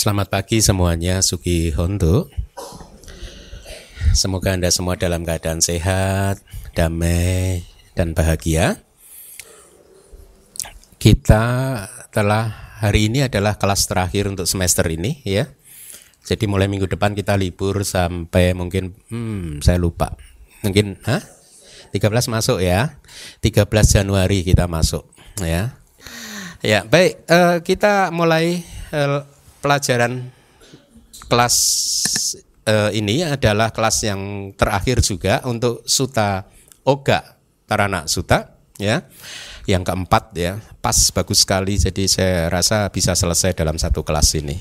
Selamat pagi semuanya, Suki Hondo. Semoga Anda semua dalam keadaan sehat, damai, dan bahagia. Kita telah hari ini adalah kelas terakhir untuk semester ini ya. Jadi mulai minggu depan kita libur sampai mungkin hmm, saya lupa. Mungkin hah? 13 masuk ya. 13 Januari kita masuk ya. Ya, baik uh, kita mulai uh, pelajaran kelas uh, ini adalah kelas yang terakhir juga untuk Suta Oga Tarana Suta ya. Yang keempat ya, pas bagus sekali jadi saya rasa bisa selesai dalam satu kelas ini.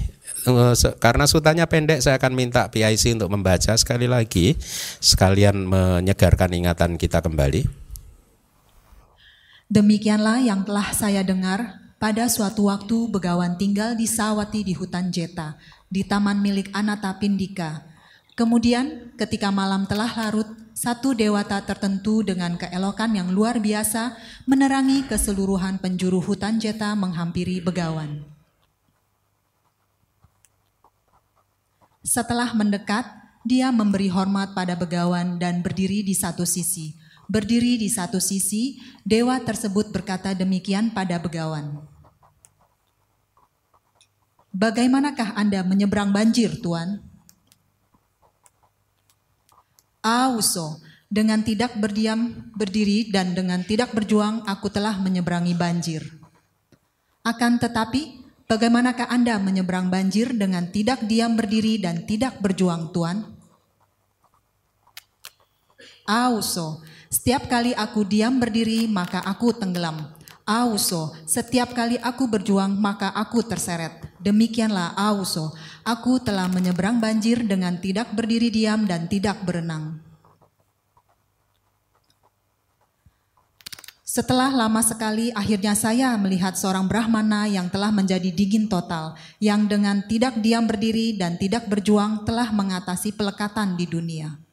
Eh, karena sutanya pendek saya akan minta PIC untuk membaca sekali lagi sekalian menyegarkan ingatan kita kembali. Demikianlah yang telah saya dengar pada suatu waktu Begawan tinggal di Sawati di hutan Jeta, di taman milik Anata Pindika. Kemudian ketika malam telah larut, satu dewata tertentu dengan keelokan yang luar biasa menerangi keseluruhan penjuru hutan Jeta menghampiri Begawan. Setelah mendekat, dia memberi hormat pada Begawan dan berdiri di satu sisi. Berdiri di satu sisi, dewa tersebut berkata demikian pada Begawan. Bagaimanakah Anda menyeberang banjir, Tuan? Auso, dengan tidak berdiam berdiri dan dengan tidak berjuang aku telah menyeberangi banjir. Akan tetapi, bagaimanakah Anda menyeberang banjir dengan tidak diam berdiri dan tidak berjuang, Tuan? Auso, setiap kali aku diam berdiri maka aku tenggelam. Auso, setiap kali aku berjuang maka aku terseret. Demikianlah Auso, aku telah menyeberang banjir dengan tidak berdiri diam dan tidak berenang. Setelah lama sekali, akhirnya saya melihat seorang Brahmana yang telah menjadi dingin total, yang dengan tidak diam berdiri dan tidak berjuang telah mengatasi pelekatan di dunia.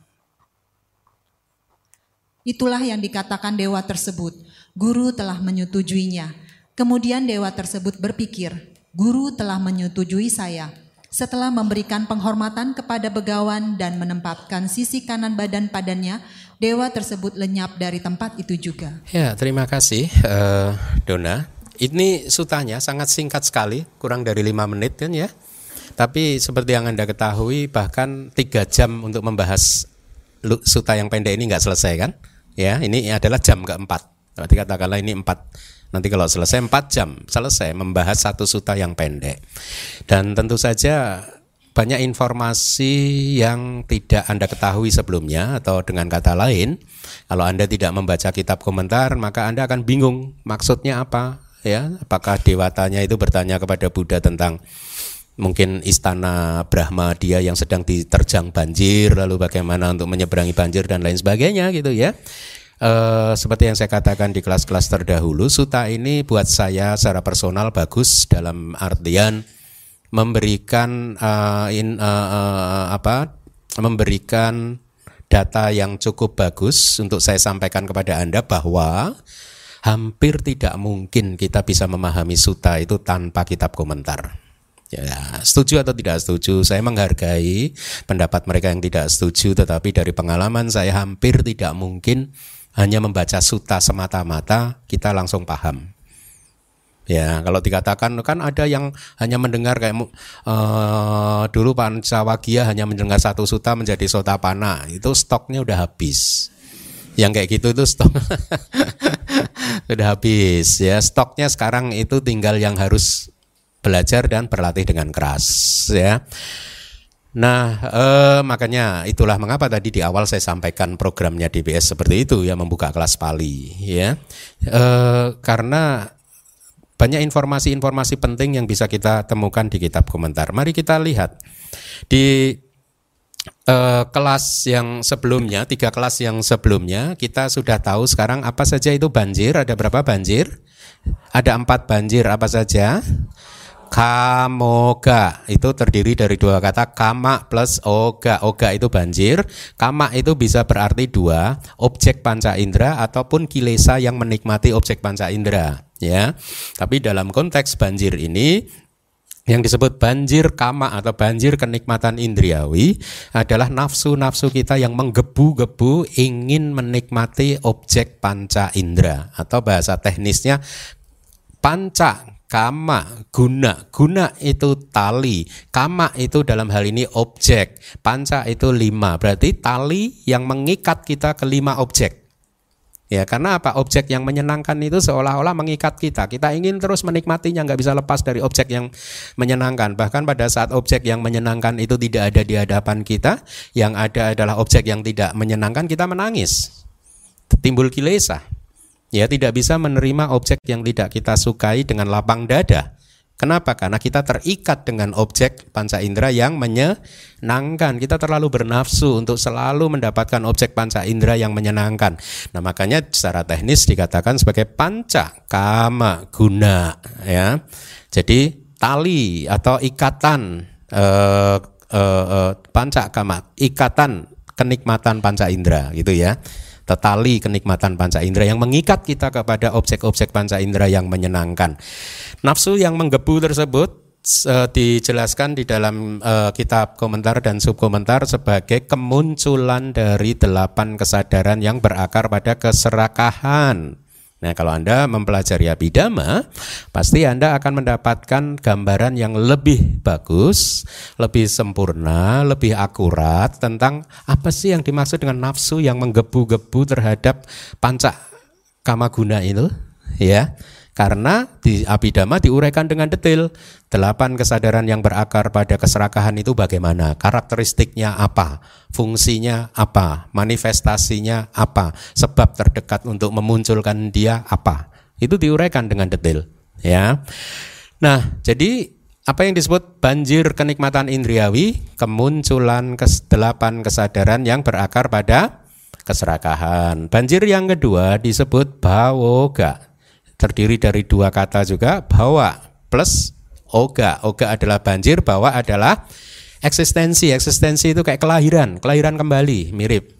Itulah yang dikatakan dewa tersebut. Guru telah menyetujuinya. Kemudian dewa tersebut berpikir, guru telah menyetujui saya. Setelah memberikan penghormatan kepada begawan dan menempatkan sisi kanan badan padanya, dewa tersebut lenyap dari tempat itu juga. Ya, terima kasih uh, Dona. Ini sutanya sangat singkat sekali, kurang dari lima menit kan ya. Tapi seperti yang Anda ketahui bahkan tiga jam untuk membahas suta yang pendek ini nggak selesai kan? Ya, ini adalah jam keempat. Berarti katakanlah ini empat Nanti kalau selesai empat jam selesai membahas satu suta yang pendek. Dan tentu saja banyak informasi yang tidak Anda ketahui sebelumnya atau dengan kata lain, kalau Anda tidak membaca kitab komentar maka Anda akan bingung maksudnya apa ya? Apakah dewatanya itu bertanya kepada Buddha tentang mungkin istana Brahma dia yang sedang diterjang banjir lalu bagaimana untuk menyeberangi banjir dan lain sebagainya gitu ya. Uh, seperti yang saya katakan di kelas-kelas terdahulu, suta ini buat saya secara personal bagus dalam artian memberikan uh, in, uh, uh, apa memberikan data yang cukup bagus untuk saya sampaikan kepada Anda bahwa hampir tidak mungkin kita bisa memahami suta itu tanpa kitab komentar. Ya, setuju atau tidak setuju, saya menghargai pendapat mereka yang tidak setuju, tetapi dari pengalaman saya hampir tidak mungkin hanya membaca suta semata-mata kita langsung paham. Ya, kalau dikatakan kan ada yang hanya mendengar kayak uh, dulu Pak Sawagia hanya mendengar satu suta menjadi sota pana, itu stoknya udah habis. Yang kayak gitu itu stok udah habis ya. Stoknya sekarang itu tinggal yang harus belajar dan berlatih dengan keras ya. Nah, eh, makanya itulah mengapa tadi di awal saya sampaikan programnya DBS seperti itu ya membuka kelas Pali ya. Eh, karena banyak informasi-informasi penting yang bisa kita temukan di kitab komentar. Mari kita lihat di eh, kelas yang sebelumnya, tiga kelas yang sebelumnya kita sudah tahu sekarang apa saja itu banjir. Ada berapa banjir? Ada empat banjir apa saja? Kamoga itu terdiri dari dua kata kama plus oga. Oga itu banjir, kama itu bisa berarti dua, objek panca indera ataupun kilesa yang menikmati objek panca indera, ya. Tapi dalam konteks banjir ini yang disebut banjir kama atau banjir kenikmatan indriawi adalah nafsu-nafsu kita yang menggebu-gebu ingin menikmati objek panca indera atau bahasa teknisnya panca kama guna guna itu tali kama itu dalam hal ini objek panca itu lima berarti tali yang mengikat kita ke lima objek Ya, karena apa? Objek yang menyenangkan itu seolah-olah mengikat kita. Kita ingin terus menikmatinya, nggak bisa lepas dari objek yang menyenangkan. Bahkan pada saat objek yang menyenangkan itu tidak ada di hadapan kita, yang ada adalah objek yang tidak menyenangkan, kita menangis. Timbul kilesa. Ya, tidak bisa menerima objek yang tidak kita sukai dengan lapang dada. Kenapa? Karena kita terikat dengan objek panca indera yang menyenangkan. Kita terlalu bernafsu untuk selalu mendapatkan objek panca indera yang menyenangkan. Nah, makanya secara teknis dikatakan sebagai panca kama guna ya. Jadi tali atau ikatan eh, eh, eh, panca kama, ikatan kenikmatan panca indera gitu ya tetali kenikmatan panca indera yang mengikat kita kepada objek-objek panca indera yang menyenangkan. Nafsu yang menggebu tersebut uh, dijelaskan di dalam uh, kitab komentar dan subkomentar sebagai kemunculan dari delapan kesadaran yang berakar pada keserakahan. Nah, kalau Anda mempelajari abidama, pasti Anda akan mendapatkan gambaran yang lebih bagus, lebih sempurna, lebih akurat tentang apa sih yang dimaksud dengan nafsu yang menggebu-gebu terhadap panca kamaguna itu, ya. Karena di Abhidhamma diuraikan dengan detail. Delapan kesadaran yang berakar pada keserakahan itu bagaimana, karakteristiknya apa, fungsinya apa, manifestasinya apa, sebab terdekat untuk memunculkan dia apa. Itu diuraikan dengan detail, ya. Nah, jadi apa yang disebut banjir kenikmatan indriawi, kemunculan kes delapan kesadaran yang berakar pada keserakahan. Banjir yang kedua disebut bawoga terdiri dari dua kata juga bawa plus oga. Oga adalah banjir, bawa adalah eksistensi. Eksistensi itu kayak kelahiran, kelahiran kembali, mirip.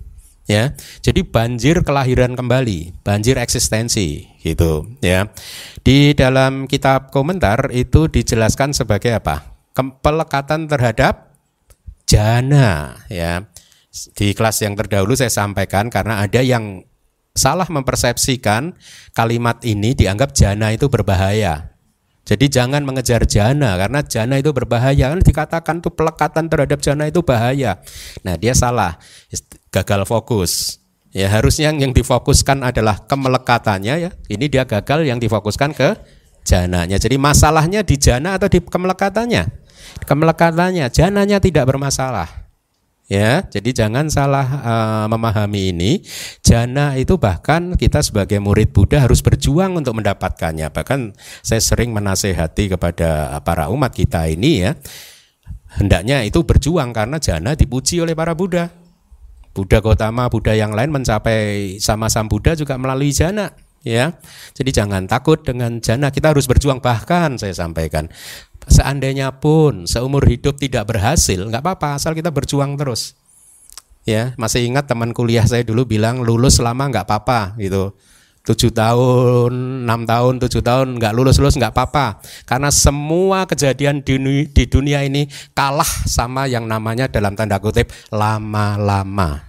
Ya, jadi banjir kelahiran kembali, banjir eksistensi, gitu. Ya, di dalam kitab komentar itu dijelaskan sebagai apa? Pelekatan terhadap jana, ya. Di kelas yang terdahulu saya sampaikan karena ada yang salah mempersepsikan kalimat ini dianggap jana itu berbahaya. Jadi jangan mengejar jana karena jana itu berbahaya kan dikatakan tuh pelekatan terhadap jana itu bahaya. Nah, dia salah. Gagal fokus. Ya, harusnya yang difokuskan adalah kemelekatannya ya. Ini dia gagal yang difokuskan ke jananya. Jadi masalahnya di jana atau di kemelekatannya? Kemelekatannya, jananya tidak bermasalah. Ya, jadi jangan salah uh, memahami ini. Jana itu bahkan kita sebagai murid Buddha harus berjuang untuk mendapatkannya. Bahkan saya sering menasehati kepada para umat kita ini ya, hendaknya itu berjuang karena jana dipuji oleh para Buddha. Buddha Gotama, Buddha yang lain mencapai sama Sam Buddha juga melalui jana ya. Jadi jangan takut dengan jana, kita harus berjuang bahkan saya sampaikan Seandainya pun seumur hidup tidak berhasil, nggak apa-apa, asal kita berjuang terus. Ya, masih ingat teman kuliah saya dulu bilang lulus lama nggak apa-apa gitu. Tujuh tahun, enam tahun, tujuh tahun nggak lulus lulus nggak apa-apa. Karena semua kejadian di, di dunia ini kalah sama yang namanya dalam tanda kutip lama-lama.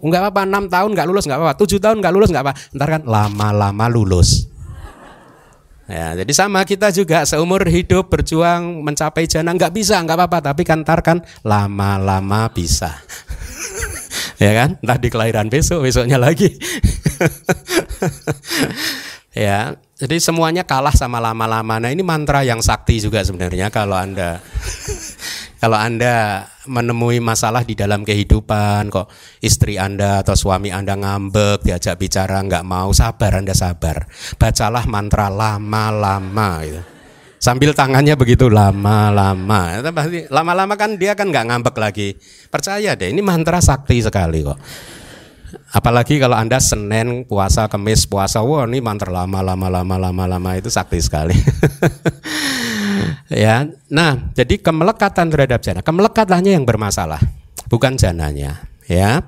Enggak apa-apa, enam tahun nggak lulus nggak apa-apa, tujuh tahun nggak lulus nggak apa, ntar kan lama-lama lulus. Ya, jadi sama kita juga seumur hidup berjuang mencapai jana nggak bisa nggak apa-apa tapi kantar kan lama-lama bisa. Ya kan? Entah di kelahiran besok besoknya lagi. Ya jadi semuanya kalah sama lama-lama. Nah ini mantra yang sakti juga sebenarnya kalau anda kalau Anda menemui masalah di dalam kehidupan kok istri Anda atau suami Anda ngambek, diajak bicara nggak mau, sabar Anda sabar. Bacalah mantra lama-lama gitu. Sambil tangannya begitu lama-lama. Lama-lama kan dia kan nggak ngambek lagi. Percaya deh, ini mantra sakti sekali kok. Apalagi kalau Anda Senin puasa, Kemis puasa, wah ini mantra lama lama lama lama lama itu sakti sekali. ya. Nah, jadi kemelekatan terhadap jana, kemelekatannya yang bermasalah, bukan jananya, ya.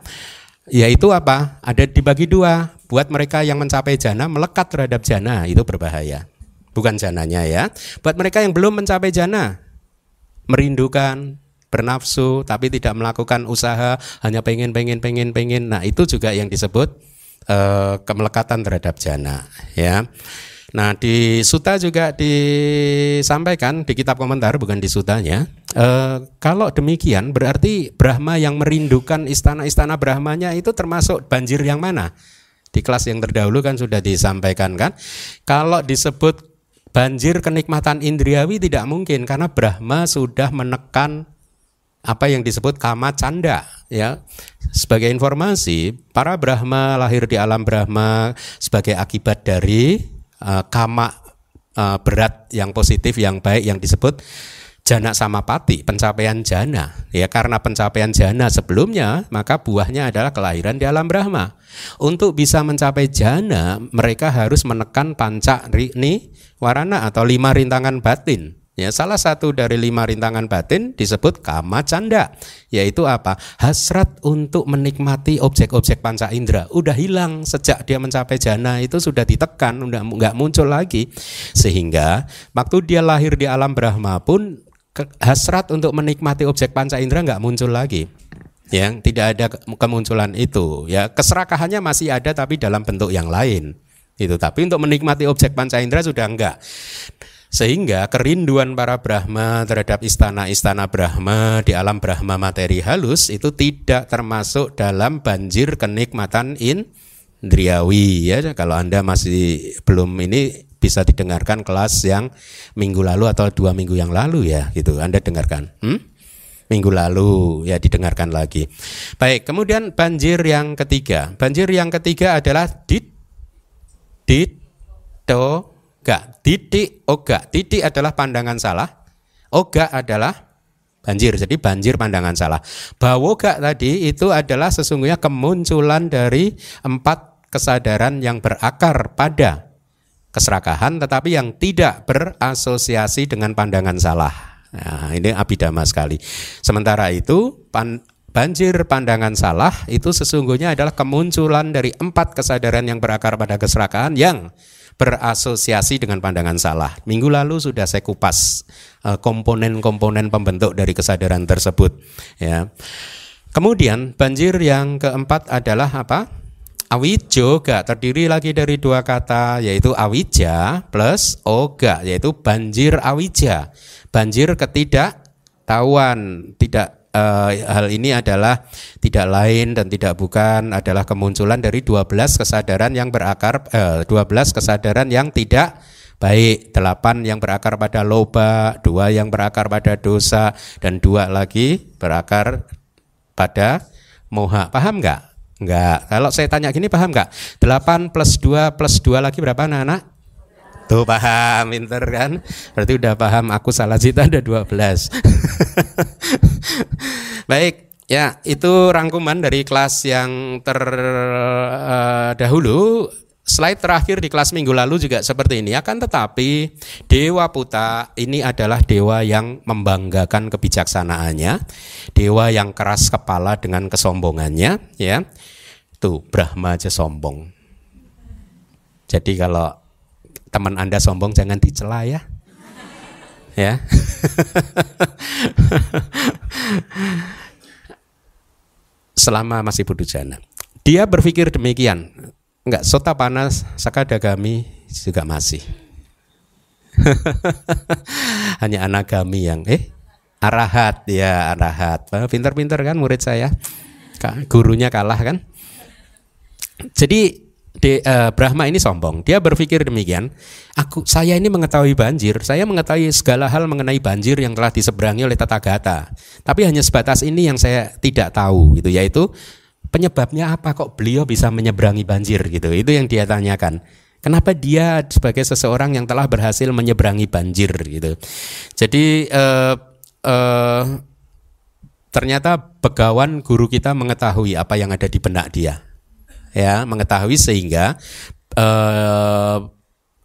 Yaitu apa? Ada dibagi dua. Buat mereka yang mencapai jana, melekat terhadap jana itu berbahaya. bukan jananya ya. Buat mereka yang belum mencapai jana, merindukan, bernafsu tapi tidak melakukan usaha, hanya pengen pengen pengen pengen. Nah, itu juga yang disebut uh, kemelekatan terhadap jana ya. Nah di Suta juga disampaikan di kitab komentar bukan di Sutanya. E, kalau demikian berarti Brahma yang merindukan istana-istana Brahmanya itu termasuk banjir yang mana? Di kelas yang terdahulu kan sudah disampaikan kan. Kalau disebut banjir kenikmatan indriawi tidak mungkin karena Brahma sudah menekan apa yang disebut kama canda ya sebagai informasi para Brahma lahir di alam Brahma sebagai akibat dari uh, kama uh, berat yang positif yang baik yang disebut jana samapati pencapaian jana. Ya karena pencapaian jana sebelumnya maka buahnya adalah kelahiran di alam Brahma. Untuk bisa mencapai jana mereka harus menekan panca rini warana atau lima rintangan batin Ya, salah satu dari lima rintangan batin disebut kama canda, yaitu apa? Hasrat untuk menikmati objek-objek panca indera. Udah hilang sejak dia mencapai jana itu sudah ditekan, udah nggak muncul lagi. Sehingga waktu dia lahir di alam Brahma pun hasrat untuk menikmati objek panca indera nggak muncul lagi. Yang tidak ada kemunculan itu. Ya, keserakahannya masih ada tapi dalam bentuk yang lain. Itu tapi untuk menikmati objek panca indera sudah enggak. Sehingga kerinduan para Brahma terhadap istana-istana Brahma di alam Brahma materi halus itu tidak termasuk dalam banjir kenikmatan indriawi ya. Kalau Anda masih belum ini bisa didengarkan kelas yang minggu lalu atau dua minggu yang lalu ya gitu. Anda dengarkan. Hmm? Minggu lalu ya didengarkan lagi. Baik, kemudian banjir yang ketiga. Banjir yang ketiga adalah dit dit do oga. Titik oga. Titik adalah pandangan salah. Oga adalah banjir. Jadi banjir pandangan salah. Bawoga tadi itu adalah sesungguhnya kemunculan dari empat kesadaran yang berakar pada keserakahan tetapi yang tidak berasosiasi dengan pandangan salah. Nah, ini abidama sekali. Sementara itu pan, banjir pandangan salah itu sesungguhnya adalah kemunculan dari empat kesadaran yang berakar pada keserakahan yang berasosiasi dengan pandangan salah. Minggu lalu sudah saya kupas eh, komponen-komponen pembentuk dari kesadaran tersebut. Ya. Kemudian banjir yang keempat adalah apa? Awijoga terdiri lagi dari dua kata yaitu awija plus oga yaitu banjir awija. Banjir ketidaktahuan, tidak uh, hal ini adalah tidak lain dan tidak bukan adalah kemunculan dari 12 kesadaran yang berakar uh, eh, 12 kesadaran yang tidak baik, delapan yang berakar pada loba, dua yang berakar pada dosa dan dua lagi berakar pada moha. Paham nggak? Enggak. Kalau saya tanya gini paham nggak? 8 plus 2 plus 2 lagi berapa anak-anak? Tuh paham, pinter kan? Berarti udah paham aku salah cita ada 12. Baik, ya itu rangkuman dari kelas yang terdahulu. Slide terakhir di kelas minggu lalu juga seperti ini. Akan tetapi Dewa Puta ini adalah dewa yang membanggakan kebijaksanaannya, dewa yang keras kepala dengan kesombongannya, ya. Tuh Brahma aja sombong. Jadi kalau teman Anda sombong jangan dicela ya. Ya. Selama masih jana. Dia berpikir demikian. Enggak sota panas sakadagami juga masih. Hanya anak kami yang eh arahat ya arahat. Pinter-pinter kan murid saya. Gurunya kalah kan. Jadi De, uh, Brahma ini sombong. Dia berpikir demikian. Aku, saya ini mengetahui banjir. Saya mengetahui segala hal mengenai banjir yang telah diseberangi oleh Tata Gata. Tapi hanya sebatas ini yang saya tidak tahu, gitu. Yaitu penyebabnya apa kok beliau bisa menyeberangi banjir, gitu. Itu yang dia tanyakan. Kenapa dia sebagai seseorang yang telah berhasil menyeberangi banjir, gitu. Jadi uh, uh, ternyata begawan guru kita mengetahui apa yang ada di benak dia ya mengetahui sehingga uh,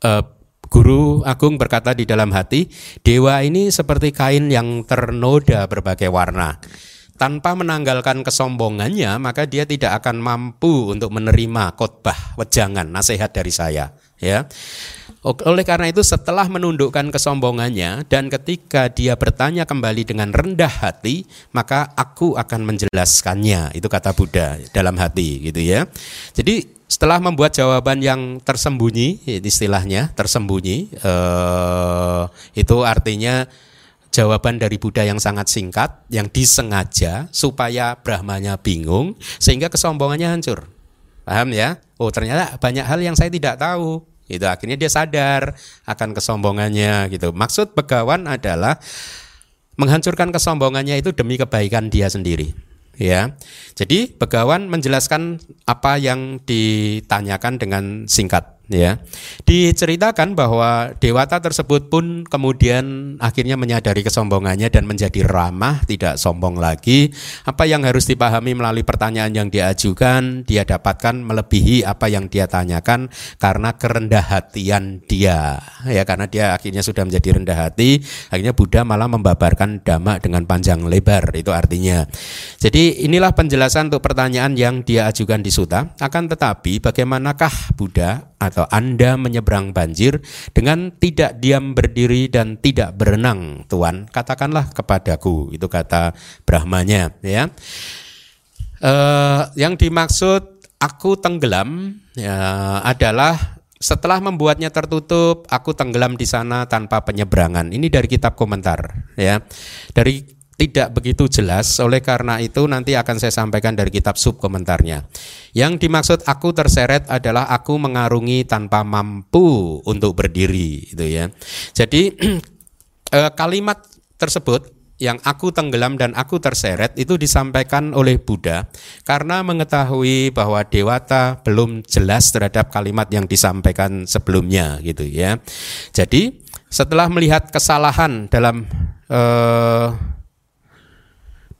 uh, Guru Agung berkata di dalam hati, dewa ini seperti kain yang ternoda berbagai warna. Tanpa menanggalkan kesombongannya, maka dia tidak akan mampu untuk menerima khotbah wejangan nasihat dari saya. Ya, Oleh karena itu setelah menundukkan kesombongannya dan ketika dia bertanya kembali dengan rendah hati, maka aku akan menjelaskannya. Itu kata Buddha dalam hati gitu ya. Jadi setelah membuat jawaban yang tersembunyi, istilahnya tersembunyi, eh, itu artinya jawaban dari Buddha yang sangat singkat, yang disengaja supaya Brahmanya bingung, sehingga kesombongannya hancur. Paham ya? Oh ternyata banyak hal yang saya tidak tahu itu akhirnya dia sadar akan kesombongannya gitu. Maksud begawan adalah menghancurkan kesombongannya itu demi kebaikan dia sendiri. Ya. Jadi begawan menjelaskan apa yang ditanyakan dengan singkat ya. Diceritakan bahwa dewata tersebut pun kemudian akhirnya menyadari kesombongannya dan menjadi ramah, tidak sombong lagi. Apa yang harus dipahami melalui pertanyaan yang diajukan, dia dapatkan melebihi apa yang dia tanyakan karena kerendah hatian dia. Ya, karena dia akhirnya sudah menjadi rendah hati, akhirnya Buddha malah membabarkan dhamma dengan panjang lebar. Itu artinya. Jadi inilah penjelasan untuk pertanyaan yang dia ajukan di suta. Akan tetapi bagaimanakah Buddha atau Anda menyeberang banjir dengan tidak diam berdiri dan tidak berenang, Tuan, katakanlah kepadaku. Itu kata Brahmanya, ya. Uh, yang dimaksud aku tenggelam ya, adalah setelah membuatnya tertutup, aku tenggelam di sana tanpa penyeberangan. Ini dari kitab komentar, ya. Dari tidak begitu jelas. Oleh karena itu nanti akan saya sampaikan dari kitab sub komentarnya. Yang dimaksud aku terseret adalah aku mengarungi tanpa mampu untuk berdiri, itu ya. Jadi eh, kalimat tersebut yang aku tenggelam dan aku terseret itu disampaikan oleh Buddha karena mengetahui bahwa dewata belum jelas terhadap kalimat yang disampaikan sebelumnya gitu ya. Jadi setelah melihat kesalahan dalam eh,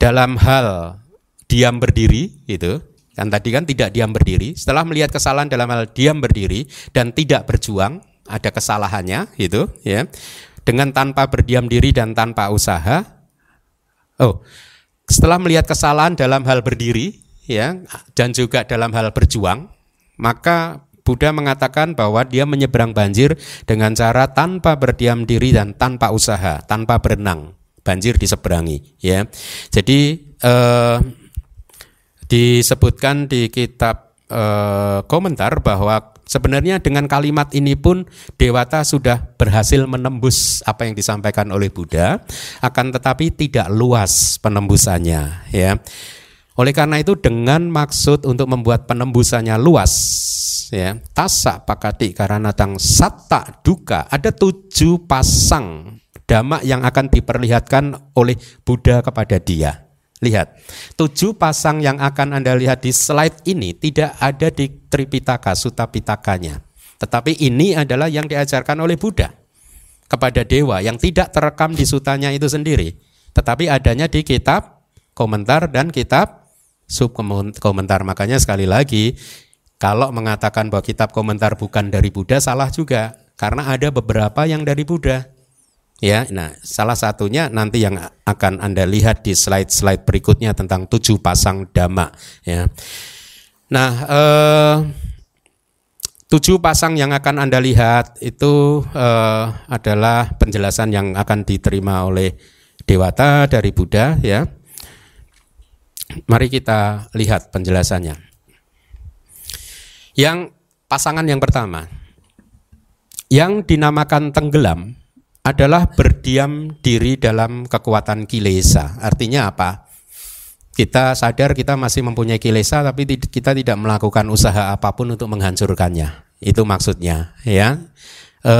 dalam hal diam berdiri itu kan tadi kan tidak diam berdiri. Setelah melihat kesalahan dalam hal diam berdiri dan tidak berjuang ada kesalahannya gitu ya. Dengan tanpa berdiam diri dan tanpa usaha oh setelah melihat kesalahan dalam hal berdiri ya dan juga dalam hal berjuang maka Buddha mengatakan bahwa dia menyeberang banjir dengan cara tanpa berdiam diri dan tanpa usaha, tanpa berenang banjir diseberangi ya. Jadi eh, disebutkan di kitab eh, komentar bahwa sebenarnya dengan kalimat ini pun dewata sudah berhasil menembus apa yang disampaikan oleh Buddha akan tetapi tidak luas penembusannya ya. Oleh karena itu dengan maksud untuk membuat penembusannya luas ya tasa pakati karena tang satta duka ada tujuh pasang dhamma yang akan diperlihatkan oleh Buddha kepada dia. Lihat, tujuh pasang yang akan Anda lihat di slide ini tidak ada di Tripitaka, Sutta Pitakanya. Tetapi ini adalah yang diajarkan oleh Buddha kepada dewa yang tidak terekam di sutanya itu sendiri. Tetapi adanya di kitab komentar dan kitab sub komentar. Makanya sekali lagi, kalau mengatakan bahwa kitab komentar bukan dari Buddha salah juga. Karena ada beberapa yang dari Buddha. Ya, nah salah satunya nanti yang akan anda lihat di slide-slide berikutnya tentang tujuh pasang dhamma. Ya, nah eh, tujuh pasang yang akan anda lihat itu eh, adalah penjelasan yang akan diterima oleh dewata dari Buddha. Ya, mari kita lihat penjelasannya. Yang pasangan yang pertama, yang dinamakan tenggelam adalah berdiam diri dalam kekuatan kilesa. Artinya apa? Kita sadar kita masih mempunyai kilesa tapi kita tidak melakukan usaha apa pun untuk menghancurkannya. Itu maksudnya, ya. E,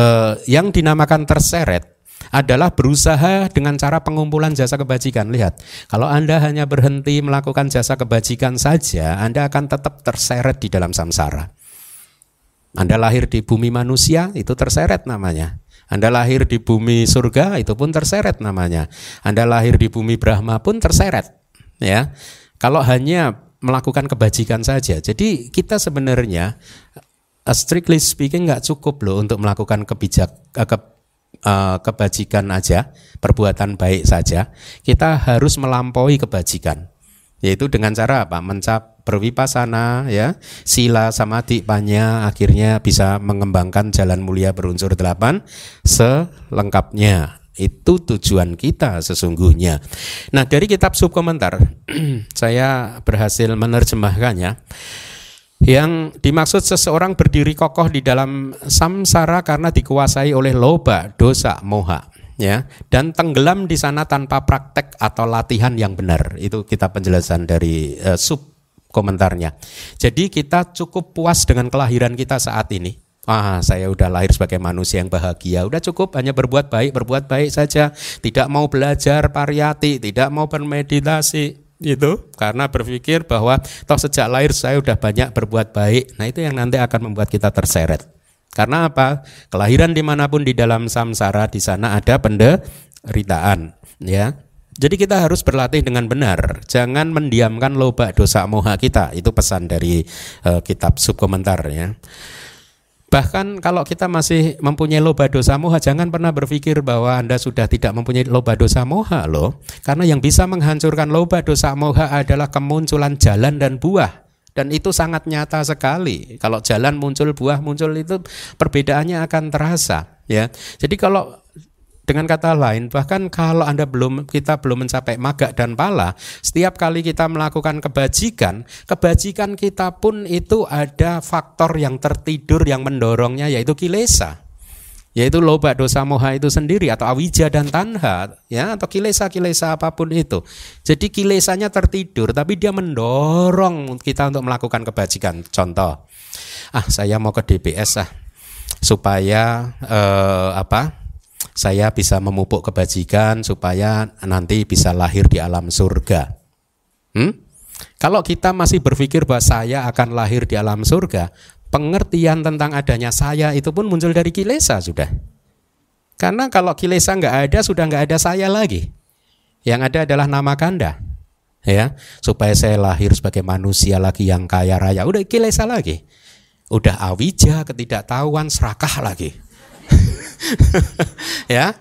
yang dinamakan terseret adalah berusaha dengan cara pengumpulan jasa kebajikan. Lihat, kalau Anda hanya berhenti melakukan jasa kebajikan saja, Anda akan tetap terseret di dalam samsara. Anda lahir di bumi manusia, itu terseret namanya. Anda lahir di bumi surga itu pun terseret namanya. Anda lahir di bumi Brahma pun terseret. Ya, kalau hanya melakukan kebajikan saja. Jadi kita sebenarnya uh, strictly speaking nggak cukup loh untuk melakukan kebijak uh, ke, uh, kebajikan aja, perbuatan baik saja. Kita harus melampaui kebajikan. Yaitu dengan cara apa? Mencap, berwipasana ya sila samadhi panya akhirnya bisa mengembangkan jalan mulia berunsur delapan selengkapnya itu tujuan kita sesungguhnya. Nah dari kitab subkomentar saya berhasil menerjemahkannya. Yang dimaksud seseorang berdiri kokoh di dalam samsara karena dikuasai oleh loba, dosa, moha ya dan tenggelam di sana tanpa praktek atau latihan yang benar. Itu kita penjelasan dari uh, sub komentarnya. Jadi kita cukup puas dengan kelahiran kita saat ini. Ah, saya udah lahir sebagai manusia yang bahagia. Udah cukup hanya berbuat baik, berbuat baik saja. Tidak mau belajar pariyati, tidak mau bermeditasi itu karena berpikir bahwa toh sejak lahir saya udah banyak berbuat baik. Nah, itu yang nanti akan membuat kita terseret. Karena apa? Kelahiran di mana pun di dalam samsara di sana ada penderitaan, ya. Jadi kita harus berlatih dengan benar, jangan mendiamkan loba dosa moha kita. Itu pesan dari uh, kitab subkomentar ya. Bahkan kalau kita masih mempunyai loba dosa moha, jangan pernah berpikir bahwa Anda sudah tidak mempunyai loba dosa moha loh. Karena yang bisa menghancurkan loba dosa moha adalah kemunculan jalan dan buah. Dan itu sangat nyata sekali. Kalau jalan muncul, buah muncul itu perbedaannya akan terasa. Ya, jadi kalau dengan kata lain, bahkan kalau Anda belum kita belum mencapai maga dan pala, setiap kali kita melakukan kebajikan, kebajikan kita pun itu ada faktor yang tertidur yang mendorongnya yaitu kilesa. Yaitu loba dosa moha itu sendiri atau awija dan tanha ya atau kilesa-kilesa apa pun itu. Jadi kilesanya tertidur tapi dia mendorong kita untuk melakukan kebajikan. Contoh, ah saya mau ke DBS ah supaya eh, apa saya bisa memupuk kebajikan supaya nanti bisa lahir di alam surga. Hmm? Kalau kita masih berpikir bahwa saya akan lahir di alam surga, pengertian tentang adanya saya itu pun muncul dari kilesa sudah. Karena kalau kilesa nggak ada, sudah nggak ada saya lagi. Yang ada adalah nama kanda. Ya, supaya saya lahir sebagai manusia lagi yang kaya raya. Udah kilesa lagi. Udah awija, ketidaktahuan, serakah lagi. ya.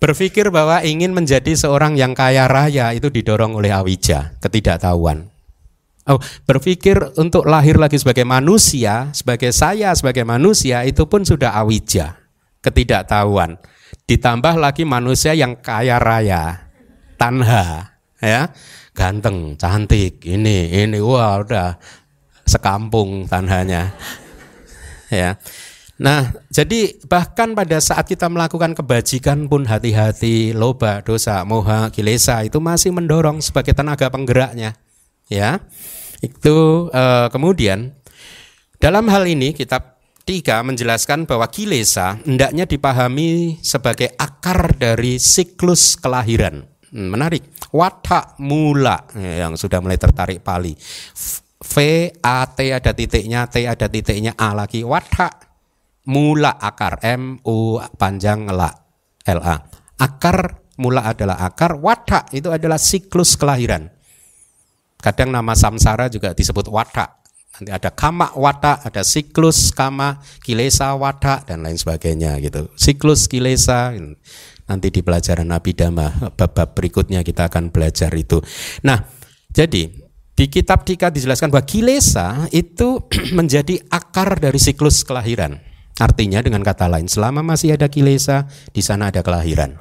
Berpikir bahwa ingin menjadi seorang yang kaya raya itu didorong oleh awija, ketidaktahuan. Oh, berpikir untuk lahir lagi sebagai manusia, sebagai saya sebagai manusia itu pun sudah awija, ketidaktahuan. Ditambah lagi manusia yang kaya raya, tanha, ya, ganteng, cantik, ini, ini, wah udah sekampung tanhanya, ya. Nah, jadi bahkan pada saat kita melakukan kebajikan pun hati-hati, loba, dosa, moha, kilesa itu masih mendorong sebagai tenaga penggeraknya. Ya, itu eh, kemudian dalam hal ini kitab tiga menjelaskan bahwa kilesa hendaknya dipahami sebagai akar dari siklus kelahiran. Hmm, menarik. Watak mula yang sudah mulai tertarik Pali. V A T ada titiknya, T ada titiknya, A lagi. Watak mula akar M U panjang la L A. Akar mula adalah akar, watak itu adalah siklus kelahiran. Kadang nama samsara juga disebut watak. Nanti ada kama watak, ada siklus kama, kilesa watak dan lain sebagainya gitu. Siklus kilesa nanti di pelajaran Nabi bab-bab berikutnya kita akan belajar itu. Nah, jadi di kitab Dika dijelaskan bahwa kilesa itu menjadi akar dari siklus kelahiran. Artinya dengan kata lain, selama masih ada kilesa, di sana ada kelahiran.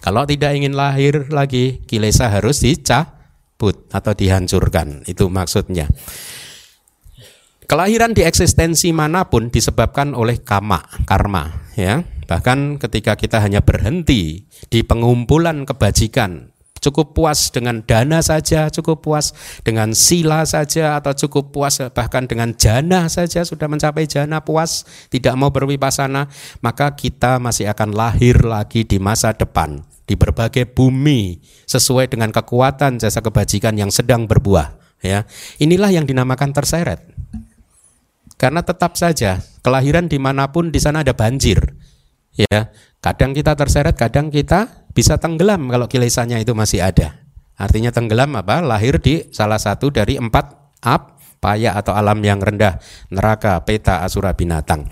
Kalau tidak ingin lahir lagi, kilesa harus dicabut atau dihancurkan. Itu maksudnya. Kelahiran di eksistensi mana pun disebabkan oleh kama, karma, ya. Bahkan ketika kita hanya berhenti di pengumpulan kebajikan cukup puas dengan dana saja, cukup puas dengan sila saja, atau cukup puas bahkan dengan jana saja sudah mencapai jana puas, tidak mau berwipasana, maka kita masih akan lahir lagi di masa depan di berbagai bumi sesuai dengan kekuatan jasa kebajikan yang sedang berbuah. Ya, inilah yang dinamakan terseret. Karena tetap saja kelahiran di mana pun di sana ada banjir. Ya, kadang kita terseret, kadang kita bisa tenggelam kalau kilesanya itu masih ada. Artinya tenggelam apa? Lahir di salah satu dari empat ap, paya atau alam yang rendah, neraka, peta, asura, binatang.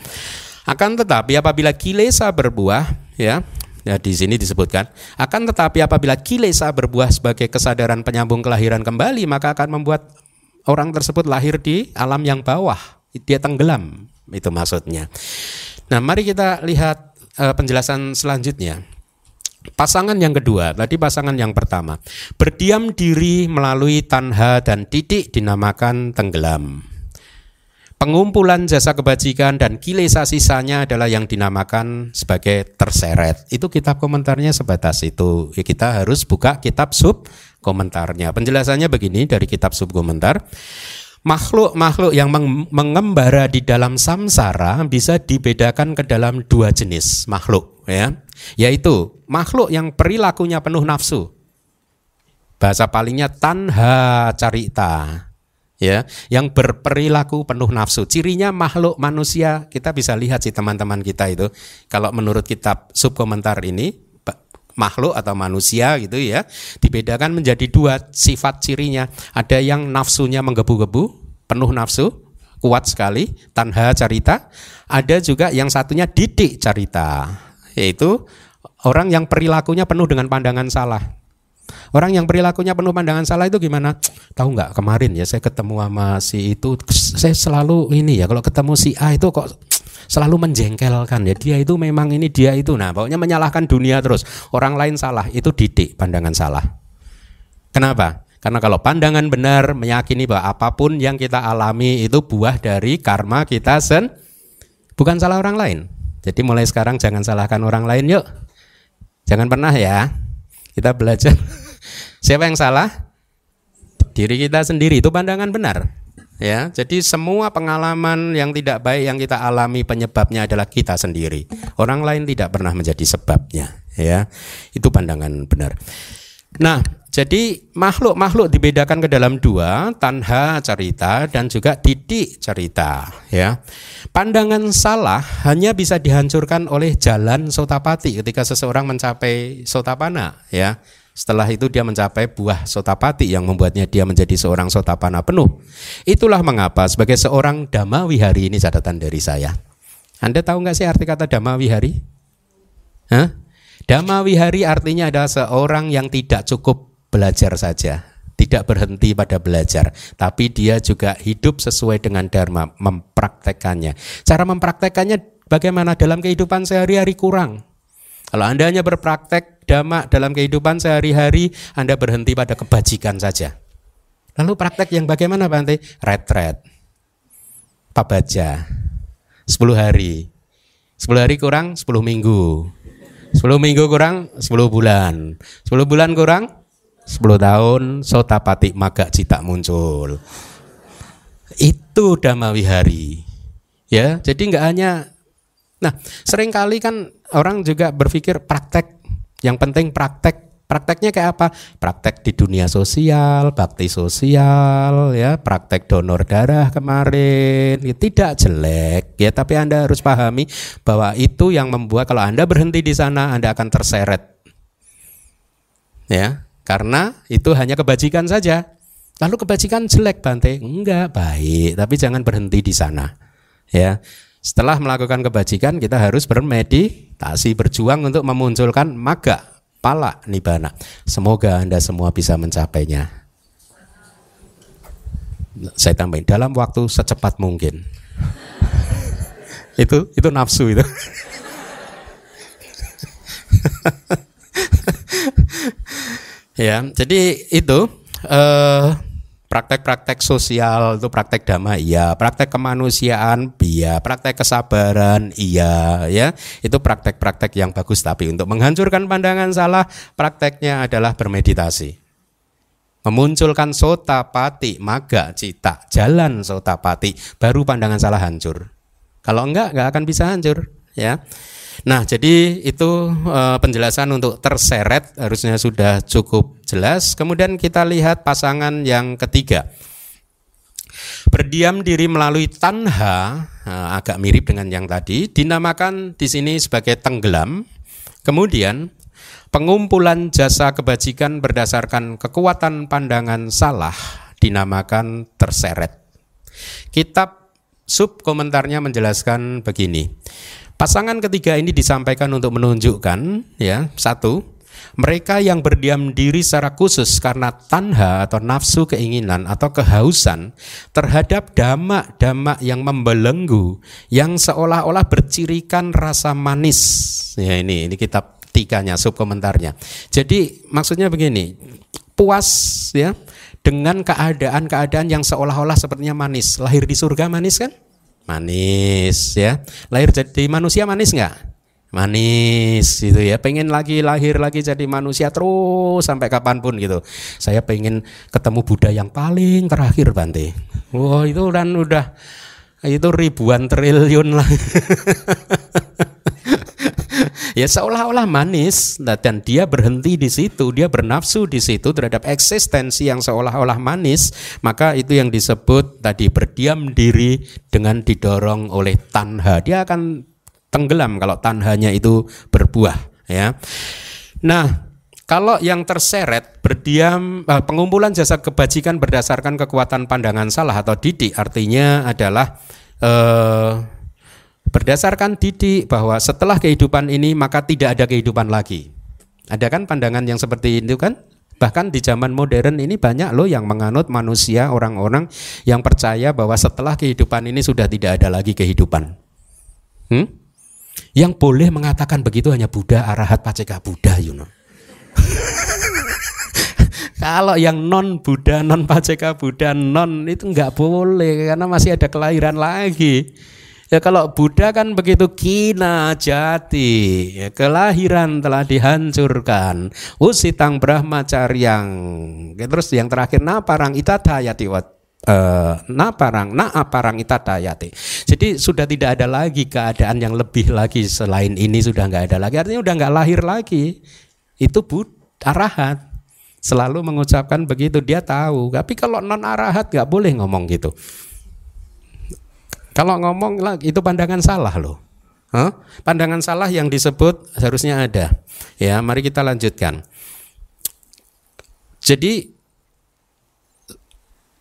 Akan tetapi apabila kilesa berbuah, ya, ya di sini disebutkan, akan tetapi apabila kilesa berbuah sebagai kesadaran penyambung kelahiran kembali, maka akan membuat orang tersebut lahir di alam yang bawah, dia tenggelam, itu maksudnya. Nah, mari kita lihat uh, penjelasan selanjutnya. Pasangan yang kedua, tadi pasangan yang pertama, berdiam diri melalui tanha dan titik dinamakan tenggelam. Pengumpulan jasa kebajikan dan kilesa sisanya adalah yang dinamakan sebagai terseret. Itu kitab komentarnya sebatas itu. Ya, kita harus buka kitab sub komentarnya. Penjelasannya begini dari kitab sub komentar. Makhluk-makhluk yang mengembara di dalam samsara bisa dibedakan ke dalam dua jenis makhluk ya, yaitu makhluk yang perilakunya penuh nafsu. Bahasa palingnya tanha carita ya. Yang berperilaku penuh nafsu. Cirinya makhluk manusia kita bisa lihat sih teman-teman kita itu. Kalau menurut kitab subkomentar ini makhluk atau manusia gitu ya dibedakan menjadi dua sifat cirinya. Ada yang nafsunya menggebu-gebu penuh nafsu kuat sekali tanha carita. Ada juga yang satunya didik carita yaitu orang yang perilakunya penuh dengan pandangan salah. Orang yang perilakunya penuh pandangan salah itu gimana? Tahu nggak? Kemarin ya saya ketemu sama si itu, saya selalu ini ya kalau ketemu si A itu kok selalu menjengkelkan ya dia itu memang ini dia itu nah pokoknya menyalahkan dunia terus orang lain salah itu didik pandangan salah kenapa karena kalau pandangan benar meyakini bahwa apa pun yang kita alami itu buah dari karma kita sen bukan salah orang lain jadi mulai sekarang jangan salahkan orang lain yuk jangan pernah ya kita belajar. Siapa yang salah? Diri kita sendiri. Itu pandangan benar. Ya, jadi semua pengalaman yang tidak baik yang kita alami penyebabnya adalah kita sendiri. Orang lain tidak pernah menjadi sebabnya, ya. Itu pandangan benar. Nah, jadi makhluk-makhluk dibedakan ke dalam dua, tanha cerita dan juga titik cerita, ya. Pandangan salah hanya bisa dihancurkan oleh jalan sotapati ketika seseorang mencapai sotapana ya. Setelah itu dia mencapai buah sotapati yang membuatnya dia menjadi seorang sotapana penuh. Itulah mengapa sebagai seorang dhamma wihari ini catatan dari saya. Anda tahu nggak sih arti kata dhamma wihari? Hah? Dhamma wihari artinya adalah seorang yang tidak cukup belajar saja, tidak berhenti pada belajar, tapi dia juga hidup sesuai dengan dharma, mempraktekannya. Cara mempraktekannya bagaimana dalam kehidupan sehari-hari kurang. Kalau Anda hanya berpraktek dhamma dalam kehidupan sehari-hari, Anda berhenti pada kebajikan saja. Lalu praktek yang bagaimana Bante? Retret, pabaja, 10 hari. 10 hari kurang 10 minggu. 10 minggu kurang 10 bulan. 10 bulan kurang 10 tahun Sotapati Maga Cita muncul. Itu Dhamma Wihari. Ya, jadi nggak hanya Nah, sering kali kan orang juga berpikir praktek. Yang penting praktek Prakteknya kayak apa? Praktek di dunia sosial, bakti sosial, ya, praktek donor darah kemarin. Ya, tidak jelek, ya, tapi Anda harus pahami bahwa itu yang membuat kalau Anda berhenti di sana, Anda akan terseret. Ya, karena itu hanya kebajikan saja. Lalu kebajikan jelek Bante? Enggak, baik, tapi jangan berhenti di sana. Ya. Setelah melakukan kebajikan kita harus bermeditasi, berjuang untuk memunculkan maga, pala nibana. Semoga Anda semua bisa mencapainya. Saya tambahin dalam waktu secepat mungkin. itu itu nafsu itu. Ya, jadi itu eh, praktek-praktek sosial itu praktek damai iya, praktek kemanusiaan iya, praktek kesabaran iya, ya itu praktek-praktek yang bagus. Tapi untuk menghancurkan pandangan salah, prakteknya adalah bermeditasi, memunculkan sotapati, maga, cita, jalan sotapati, baru pandangan salah hancur. Kalau enggak, enggak akan bisa hancur, ya. Nah, jadi itu uh, penjelasan untuk terseret harusnya sudah cukup jelas. Kemudian kita lihat pasangan yang ketiga. Berdiam diri melalui tanha, uh, agak mirip dengan yang tadi, dinamakan di sini sebagai tenggelam. Kemudian pengumpulan jasa kebajikan berdasarkan kekuatan pandangan salah dinamakan terseret. Kitab sub komentarnya menjelaskan begini. Pasangan ketiga ini disampaikan untuk menunjukkan ya satu Mereka yang berdiam diri secara khusus karena tanha atau nafsu keinginan atau kehausan terhadap damak-damak yang membelenggu yang seolah-olah bercirikan rasa manis. Ya ini ini kitab tiganya subkomentarnya. Jadi maksudnya begini, puas ya dengan keadaan-keadaan yang seolah-olah sepertinya manis. Lahir di surga manis kan? Manis ya. Lahir jadi manusia manis nggak? manis gitu ya pengen lagi lahir lagi jadi manusia terus sampai kapan pun gitu saya pengen ketemu Buddha yang paling terakhir Bante wah itu dan udah itu ribuan triliun lah ya seolah-olah manis. Dan dia berhenti di situ. Dia bernafsu di situ terhadap eksistensi yang seolah-olah manis. Maka itu yang disebut tadi berdiam diri dengan didorong oleh tanha. Dia akan tenggelam kalau tanhanya itu berbuah ya. Nah, kalau yang terseret berdiam eh, pengumpulan jasa kebajikan berdasarkan kekuatan pandangan salah atau didik artinya adalah eh, berdasarkan didik bahwa setelah kehidupan ini maka tidak ada kehidupan lagi. Ada kan pandangan yang seperti itu kan? Bahkan di zaman modern ini banyak loh yang menganut manusia, orang-orang yang percaya bahwa setelah kehidupan ini sudah tidak ada lagi kehidupan. Hmm? Yang boleh mengatakan begitu hanya Buddha, Arahat, Paceka Buddha, you know. Kalau yang non Buddha, non Paceka Buddha, non itu nggak boleh karena masih ada kelahiran lagi. Ya kalau Buddha kan begitu kina jati, ya, kelahiran telah dihancurkan. Usitang brahmacaryang. Ya, terus yang terakhir naparang itadayati wat uh, na parang na parang itatayate. Jadi sudah tidak ada lagi keadaan yang lebih lagi selain ini sudah nggak ada lagi. Artinya udah nggak lahir lagi. Itu bud arahat. Selalu mengucapkan begitu dia tahu. Tapi kalau non arahat nggak boleh ngomong gitu. Kalau ngomong itu pandangan salah loh. Huh? Pandangan salah yang disebut harusnya ada. Ya, mari kita lanjutkan. Jadi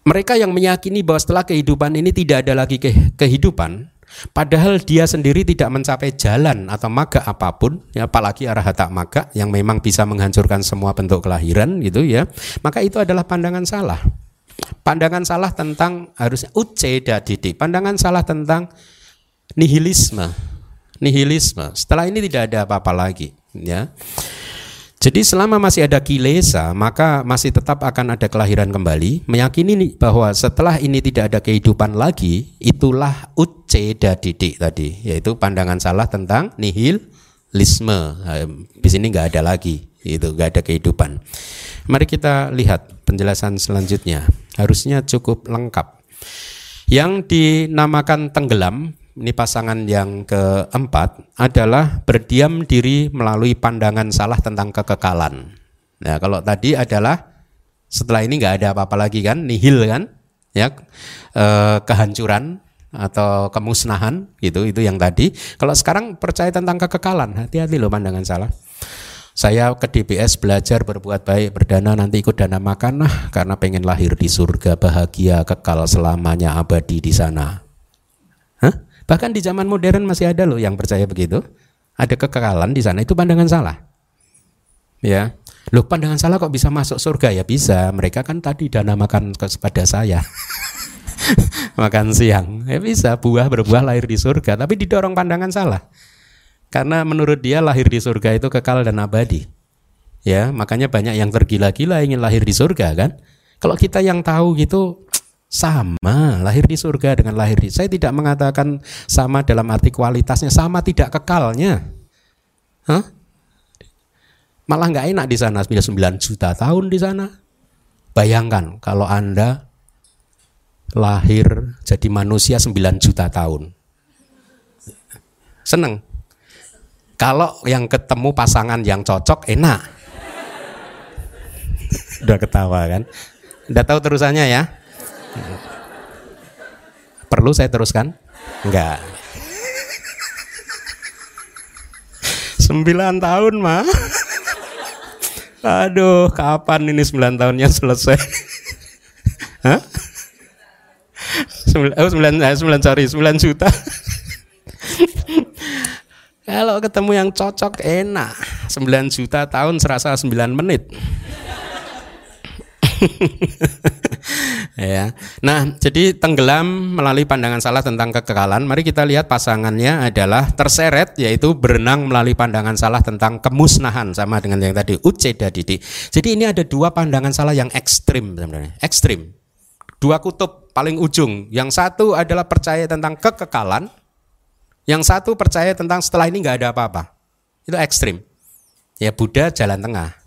mereka yang meyakini bahwa setelah kehidupan ini tidak ada lagi ke kehidupan, padahal dia sendiri tidak mencapai jalan atau maga apa pun, ya, apalagi arahata maga yang memang bisa menghancurkan semua bentuk kelahiran gitu ya, maka itu adalah pandangan salah. Pandangan salah tentang harusnya uceda didik, pandangan salah tentang nihilisme. Nihilisme. Setelah ini tidak ada apa-apa lagi, ya. Jadi selama masih ada kilesa, maka masih tetap akan ada kelahiran kembali. Meyakini bahwa setelah ini tidak ada kehidupan lagi, itulah uceda didik tadi, yaitu pandangan salah tentang nihilisme. Nah, di sini nggak ada lagi, itu nggak ada kehidupan. Mari kita lihat penjelasan selanjutnya. Harusnya cukup lengkap. Yang dinamakan tenggelam ini pasangan yang keempat adalah berdiam diri melalui pandangan salah tentang kekekalan. Nah, kalau tadi adalah setelah ini nggak ada apa-apa lagi kan, nihil kan, ya eh, kehancuran atau kemusnahan gitu itu yang tadi. Kalau sekarang percaya tentang kekekalan, hati-hati loh pandangan salah. Saya ke DBS belajar berbuat baik, berdana nanti ikut dana makan nah karena pengen lahir di surga bahagia kekal selamanya abadi di sana. Hah? Bahkan di zaman modern masih ada loh yang percaya begitu. Ada kekekalan di sana itu pandangan salah. Ya. Loh pandangan salah kok bisa masuk surga ya bisa. Mereka kan tadi dana makan kepada saya. makan siang. Ya bisa buah berbuah lahir di surga, tapi didorong pandangan salah. Karena menurut dia lahir di surga itu kekal dan abadi. Ya, makanya banyak yang tergila-gila ingin lahir di surga kan. Kalau kita yang tahu gitu sama lahir di surga dengan lahir di saya tidak mengatakan sama dalam arti kualitasnya sama tidak kekalnya Hah? malah nggak enak di sana 9 juta tahun di sana bayangkan kalau anda lahir jadi manusia 9 juta tahun seneng kalau yang ketemu pasangan yang cocok enak udah ketawa kan udah tahu terusannya ya Perlu saya teruskan? Enggak. Sembilan tahun mah. Aduh, kapan ini sembilan tahunnya selesai? Hah? Sembilan, oh, sembilan, eh, sembilan, sorry, sembilan juta. Kalau ketemu yang cocok enak. 9 juta tahun serasa 9 menit. ya. Nah, jadi tenggelam melalui pandangan salah tentang kekekalan. Mari kita lihat pasangannya adalah terseret yaitu berenang melalui pandangan salah tentang kemusnahan sama dengan yang tadi uceda didi. Jadi ini ada dua pandangan salah yang ekstrim sebenarnya. Ekstrim. Dua kutub paling ujung. Yang satu adalah percaya tentang kekekalan, yang satu percaya tentang setelah ini nggak ada apa-apa. Itu ekstrim. Ya Buddha jalan tengah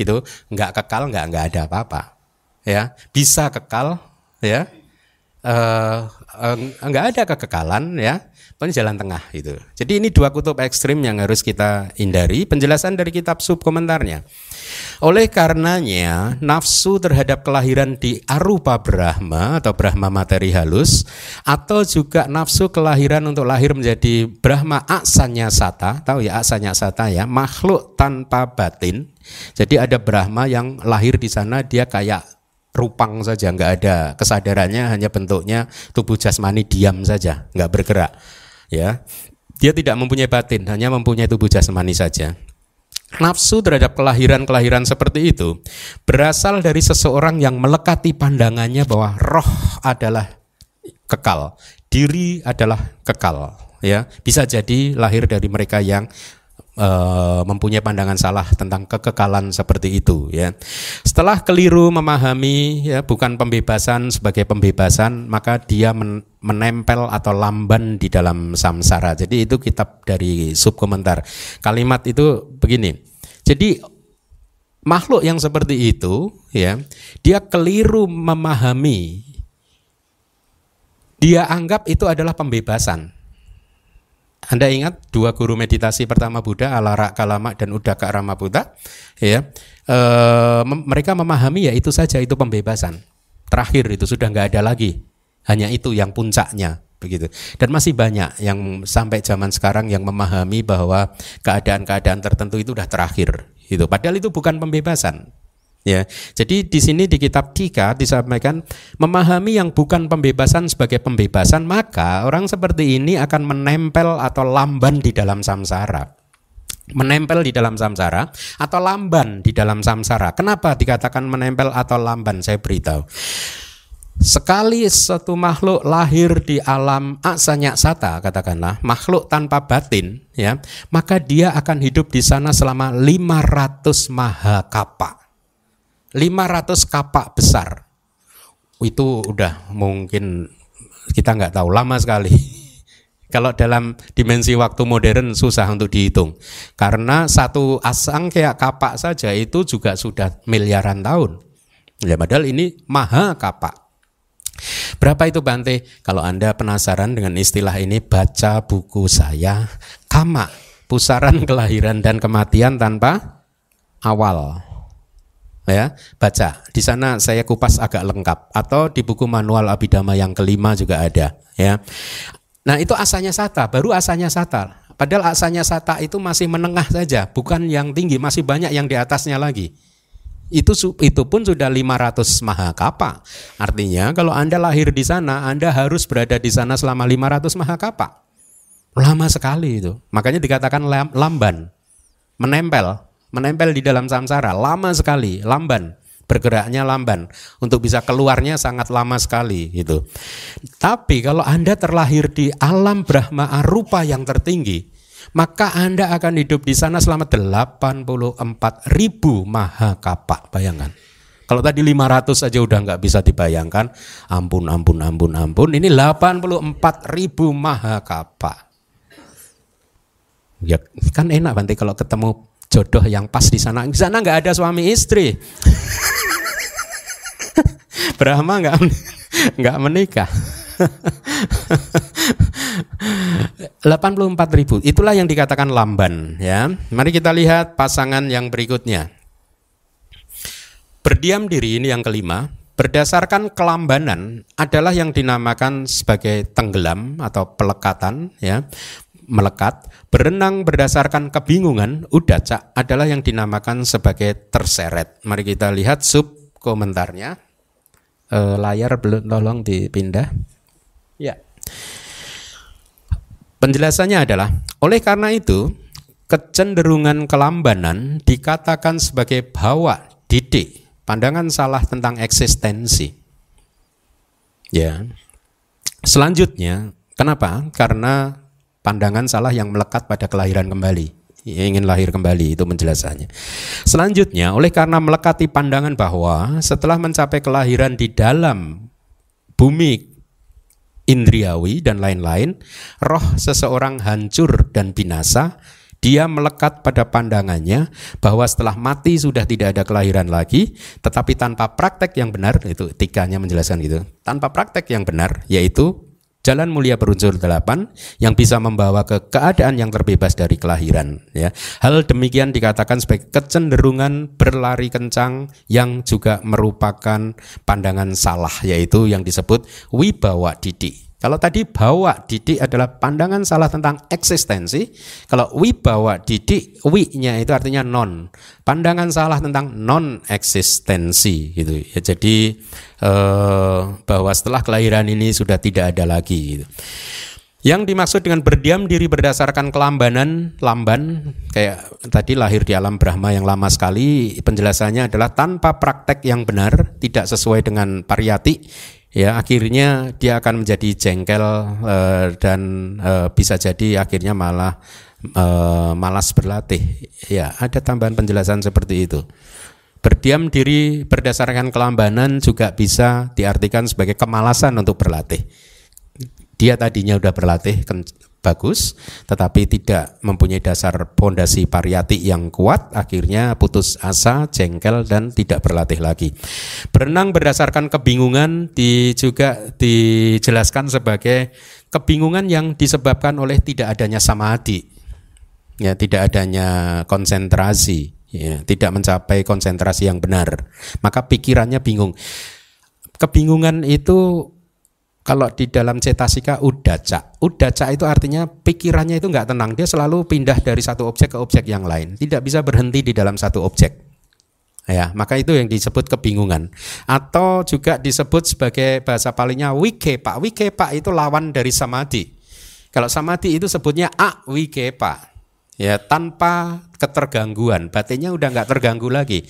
itu nggak kekal nggak nggak ada apa-apa ya bisa kekal ya uh, uh, nggak ada kekekalan ya pokoknya jalan tengah itu jadi ini dua kutub ekstrim yang harus kita hindari penjelasan dari kitab sub komentarnya oleh karenanya, nafsu terhadap kelahiran di arupa Brahma atau Brahma materi halus atau juga nafsu kelahiran untuk lahir menjadi Brahma aksanya sata, tahu ya aksanya sata ya, makhluk tanpa batin. Jadi ada Brahma yang lahir di sana dia kayak rupang saja, nggak ada kesadarannya, hanya bentuknya tubuh jasmani diam saja, nggak bergerak. Ya, dia tidak mempunyai batin, hanya mempunyai tubuh jasmani saja. Nafsu terhadap kelahiran-kelahiran seperti itu berasal dari seseorang yang melekati pandangannya bahwa roh adalah kekal, diri adalah kekal, ya. Bisa jadi lahir dari mereka yang uh, mempunyai pandangan salah tentang kekekalan seperti itu ya. Setelah keliru memahami ya bukan pembebasan sebagai pembebasan, maka dia men menempel atau lamban di dalam samsara. Jadi itu kitab dari subkomentar. Kalimat itu begini. Jadi makhluk yang seperti itu ya, dia keliru memahami dia anggap itu adalah pembebasan. Anda ingat dua guru meditasi pertama Buddha, Alara Kalama dan Udaka Buddha, ya, e, mem mereka memahami ya itu saja itu pembebasan. Terakhir itu sudah nggak ada lagi, hanya itu yang puncaknya begitu. Dan masih banyak yang sampai zaman sekarang yang memahami bahwa keadaan-keadaan tertentu itu sudah terakhir, itu. Padahal itu bukan pembebasan, Ya, jadi di sini di kitab Tika disampaikan memahami yang bukan pembebasan sebagai pembebasan, maka orang seperti ini akan menempel atau lamban di dalam samsara. Menempel di dalam samsara atau lamban di dalam samsara. Kenapa dikatakan menempel atau lamban? Saya beritahu. Sekali satu makhluk lahir di alam aksanya sata katakanlah makhluk tanpa batin ya maka dia akan hidup di sana selama 500 mahakapa 500 kapak besar. Itu udah mungkin kita nggak tahu lama sekali. Kalau dalam dimensi waktu modern susah untuk dihitung. Karena satu asang kayak kapak saja itu juga sudah miliaran tahun. Ya padahal ini maha kapak. Berapa itu Bante? Kalau Anda penasaran dengan istilah ini, baca buku saya, Kama, Pusaran Kelahiran dan Kematian Tanpa Awal ya baca. Di sana saya kupas agak lengkap. Atau di buku manual abidama yang kelima juga ada ya. Nah itu asalnya sata baru asalnya sata. Padahal asalnya sata itu masih menengah saja bukan yang tinggi masih banyak yang di atasnya lagi. Itu itu pun sudah 500 mahakapa. Artinya kalau anda lahir di sana anda harus berada di sana selama 500 mahakapa. Lama sekali itu. Makanya dikatakan lamban. Menempel menempel di dalam samsara lama sekali, lamban bergeraknya lamban untuk bisa keluarnya sangat lama sekali gitu. Tapi kalau Anda terlahir di alam Brahma arupa yang tertinggi, maka Anda akan hidup di sana selama 84 ribu mahakapa. Bayangkan. Kalau tadi 500 aja udah nggak bisa dibayangkan, ampun, ampun, ampun, ampun. Ini 84 ribu mahakapa. Ya kan enak nanti kalau ketemu jodoh yang pas di sana. Di sana nggak ada suami istri. Brahma nggak nggak menikah. 84 ribu itulah yang dikatakan lamban ya mari kita lihat pasangan yang berikutnya berdiam diri ini yang kelima berdasarkan kelambanan adalah yang dinamakan sebagai tenggelam atau pelekatan ya melekat, berenang berdasarkan kebingungan, udaca adalah yang dinamakan sebagai terseret. Mari kita lihat sub komentarnya. E, layar belum tolong dipindah. Ya. Penjelasannya adalah oleh karena itu kecenderungan kelambanan dikatakan sebagai bawa didik, pandangan salah tentang eksistensi. Ya. Selanjutnya, kenapa? Karena pandangan salah yang melekat pada kelahiran kembali. Ingin lahir kembali itu penjelasannya. Selanjutnya, oleh karena melekati pandangan bahwa setelah mencapai kelahiran di dalam bumi indriawi dan lain-lain, roh seseorang hancur dan binasa, dia melekat pada pandangannya bahwa setelah mati sudah tidak ada kelahiran lagi, tetapi tanpa praktek yang benar, itu tikanya menjelaskan itu, tanpa praktek yang benar, yaitu jalan mulia berunsur delapan yang bisa membawa ke keadaan yang terbebas dari kelahiran ya. Hal demikian dikatakan sebagai kecenderungan berlari kencang yang juga merupakan pandangan salah yaitu yang disebut wibawa didik kalau tadi bawa didik adalah pandangan salah tentang eksistensi. Kalau wibawa didik, wi-nya itu artinya non. Pandangan salah tentang non eksistensi gitu. Ya, jadi eh, bahwa setelah kelahiran ini sudah tidak ada lagi gitu. Yang dimaksud dengan berdiam diri berdasarkan kelambanan, lamban, kayak tadi lahir di alam Brahma yang lama sekali, penjelasannya adalah tanpa praktek yang benar, tidak sesuai dengan pariyati, ya akhirnya dia akan menjadi jengkel uh, dan uh, bisa jadi akhirnya malah uh, malas berlatih. Ya, ada tambahan penjelasan seperti itu. Berdiam diri berdasarkan kelambanan juga bisa diartikan sebagai kemalasan untuk berlatih. Dia tadinya udah berlatih bagus, tetapi tidak mempunyai dasar pondasi pariyati yang kuat, akhirnya putus asa, jengkel dan tidak berlatih lagi. Berenang berdasarkan kebingungan di, juga dijelaskan sebagai kebingungan yang disebabkan oleh tidak adanya samadhi, ya tidak adanya konsentrasi, ya, tidak mencapai konsentrasi yang benar, maka pikirannya bingung. Kebingungan itu kalau di dalam cetasika udaca, udaca itu artinya pikirannya itu nggak tenang, dia selalu pindah dari satu objek ke objek yang lain, tidak bisa berhenti di dalam satu objek. Ya, maka itu yang disebut kebingungan. Atau juga disebut sebagai bahasa palingnya wikepa. Wikepa itu lawan dari samadhi. Kalau samadhi itu sebutnya a wikepa. Ya, tanpa ketergangguan, batinnya udah nggak terganggu lagi.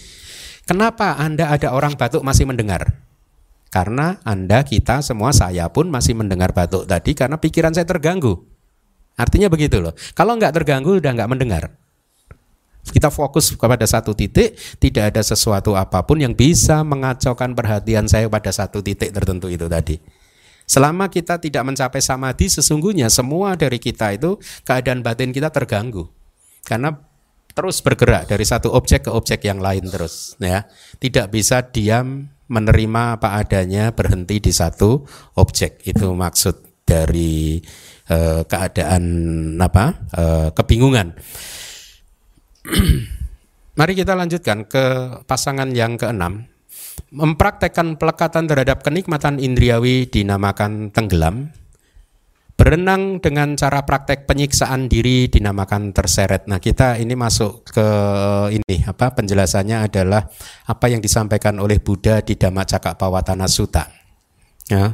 Kenapa Anda ada orang batuk masih mendengar? Karena Anda, kita, semua, saya pun masih mendengar batuk tadi karena pikiran saya terganggu. Artinya begitu loh. Kalau nggak terganggu, udah nggak mendengar. Kita fokus kepada satu titik, tidak ada sesuatu apa pun yang bisa mengacaukan perhatian saya pada satu titik tertentu itu tadi. Selama kita tidak mencapai samadhi, sesungguhnya semua dari kita itu keadaan batin kita terganggu. Karena terus bergerak dari satu objek ke objek yang lain terus, ya. Tidak bisa diam menerima apa adanya berhenti di satu objek. Itu maksud dari uh, keadaan apa uh, kebingungan. Mari kita lanjutkan ke pasangan yang keenam. Mempraktekkan pelekatan terhadap kenikmatan indriawi dinamakan tenggelam Berenang dengan cara praktek penyiksaan diri dinamakan terseret. Nah, kita ini masuk ke ini apa penjelasannya adalah apa yang disampaikan oleh Buddha di Dhamma Cakapawatana Sutta. Ya.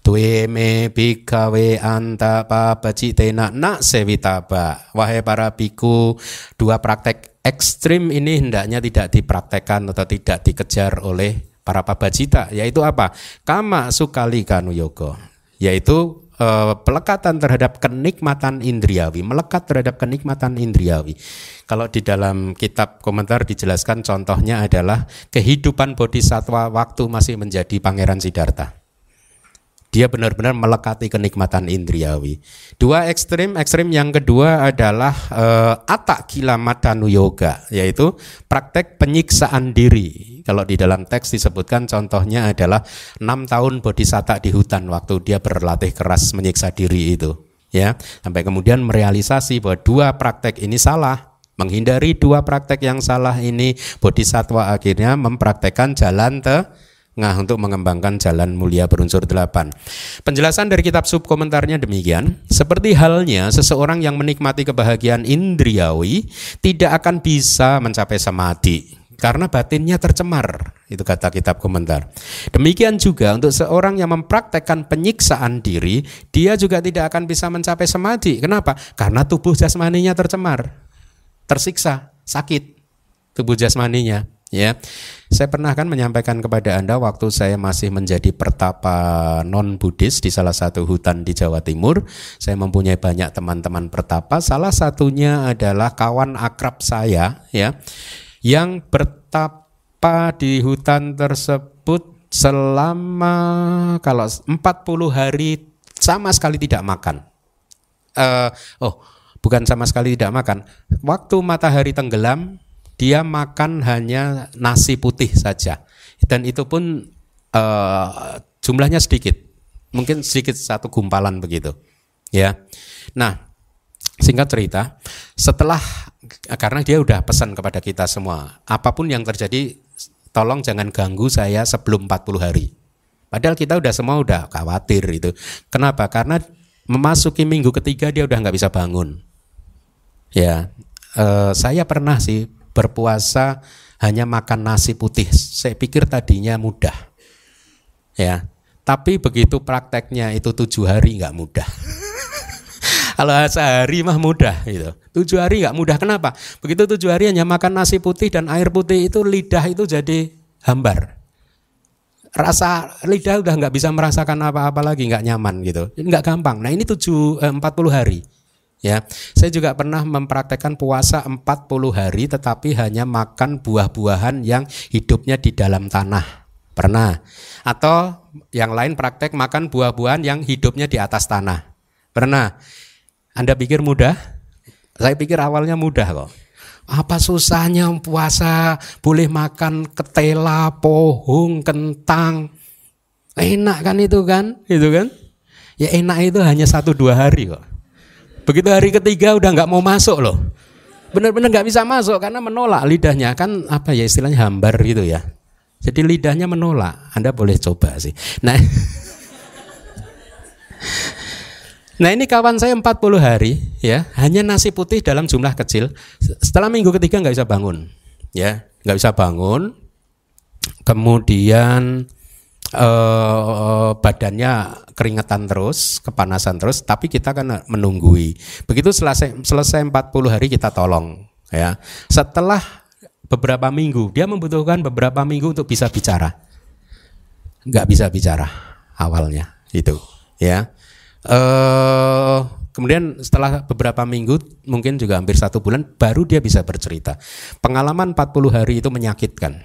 Tuwe me bikawe anta pabacitena nak sewitaba. Wahai para biku, dua praktek ekstrim ini hendaknya tidak dipraktekkan atau tidak dikejar oleh para pabacita, yaitu apa? Kama sukali kanu yoga, yaitu Eh, pelekatan terhadap kenikmatan indriawi, melekat terhadap kenikmatan indriawi. Kalau di dalam kitab komentar dijelaskan contohnya adalah kehidupan bodhisatwa waktu masih menjadi pangeran Siddhartha. Dia benar-benar melekati kenikmatan indriawi. Dua ekstrim, ekstrim yang kedua adalah uh, atak kila matanu yoga, yaitu praktek penyiksaan diri. Kalau di dalam teks disebutkan contohnya adalah enam tahun bodhisatta di hutan waktu dia berlatih keras menyiksa diri itu. Ya, sampai kemudian merealisasi bahwa dua praktek ini salah, menghindari dua praktek yang salah ini bodhisatwa akhirnya mempraktekkan jalan te Nah, untuk mengembangkan jalan mulia berunsur delapan. Penjelasan dari kitab sub komentarnya demikian. Seperti halnya seseorang yang menikmati kebahagiaan indriawi tidak akan bisa mencapai samadhi karena batinnya tercemar Itu kata kitab komentar. Demikian juga untuk seorang yang mempraktekkan penyiksaan diri, dia juga tidak akan bisa mencapai samadhi. Kenapa? Karena tubuh jasmaninya tercemar, tersiksa, sakit tubuh jasmaninya ya. Saya pernah kan menyampaikan kepada Anda waktu saya masih menjadi pertapa non Buddhis di salah satu hutan di Jawa Timur. Saya mempunyai banyak teman-teman pertapa. Salah satunya adalah kawan akrab saya ya yang bertapa di hutan tersebut selama kalau 40 hari sama sekali tidak makan. Uh, oh, bukan sama sekali tidak makan. Waktu matahari tenggelam, dia makan hanya nasi putih saja. Dan itu pun uh, jumlahnya sedikit. Mungkin sedikit satu gumpalan begitu. Ya. Nah singkat cerita setelah karena dia udah pesan kepada kita semua apa pun yang terjadi tolong jangan ganggu saya sebelum 40 hari. Padahal kita udah semua udah khawatir itu. Kenapa? Karena memasuki minggu ketiga dia udah nggak bisa bangun. Ya. Uh, saya pernah sih berpuasa hanya makan nasi putih. Saya pikir tadinya mudah, ya. Tapi begitu prakteknya itu tujuh hari nggak mudah. Kalau sehari mah mudah gitu. Tujuh hari nggak mudah. Kenapa? Begitu tujuh hari hanya makan nasi putih dan air putih itu lidah itu jadi hambar. Rasa lidah udah nggak bisa merasakan apa-apa lagi, nggak nyaman gitu. Nggak gampang. Nah ini tujuh eh, empat puluh hari. Ya, saya juga pernah mempraktekkan puasa 40 hari tetapi hanya makan buah-buahan yang hidupnya di dalam tanah. Pernah. Atau yang lain praktek makan buah-buahan yang hidupnya di atas tanah. Pernah. Anda pikir mudah? Saya pikir awalnya mudah kok. Apa susahnya puasa boleh makan ketela, pohong, kentang. Enak kan itu kan? Itu kan? Ya enak itu hanya satu dua hari kok. Begitu hari ketiga udah nggak mau masuk loh. Benar-benar nggak bisa masuk karena menolak lidahnya kan apa ya istilahnya hambar gitu ya. Jadi lidahnya menolak. Anda boleh coba sih. Nah, Nah ini kawan saya 40 hari ya hanya nasi putih dalam jumlah kecil. Setelah minggu ketiga nggak bisa bangun, ya nggak bisa bangun. Kemudian eh, badannya keringetan terus, kepanasan terus, tapi kita kan menunggui. Begitu selesai selesai 40 hari kita tolong ya. Setelah beberapa minggu, dia membutuhkan beberapa minggu untuk bisa bicara. Nggak bisa bicara awalnya itu ya. Eh Kemudian setelah beberapa minggu, mungkin juga hampir satu bulan, baru dia bisa bercerita. Pengalaman 40 hari itu menyakitkan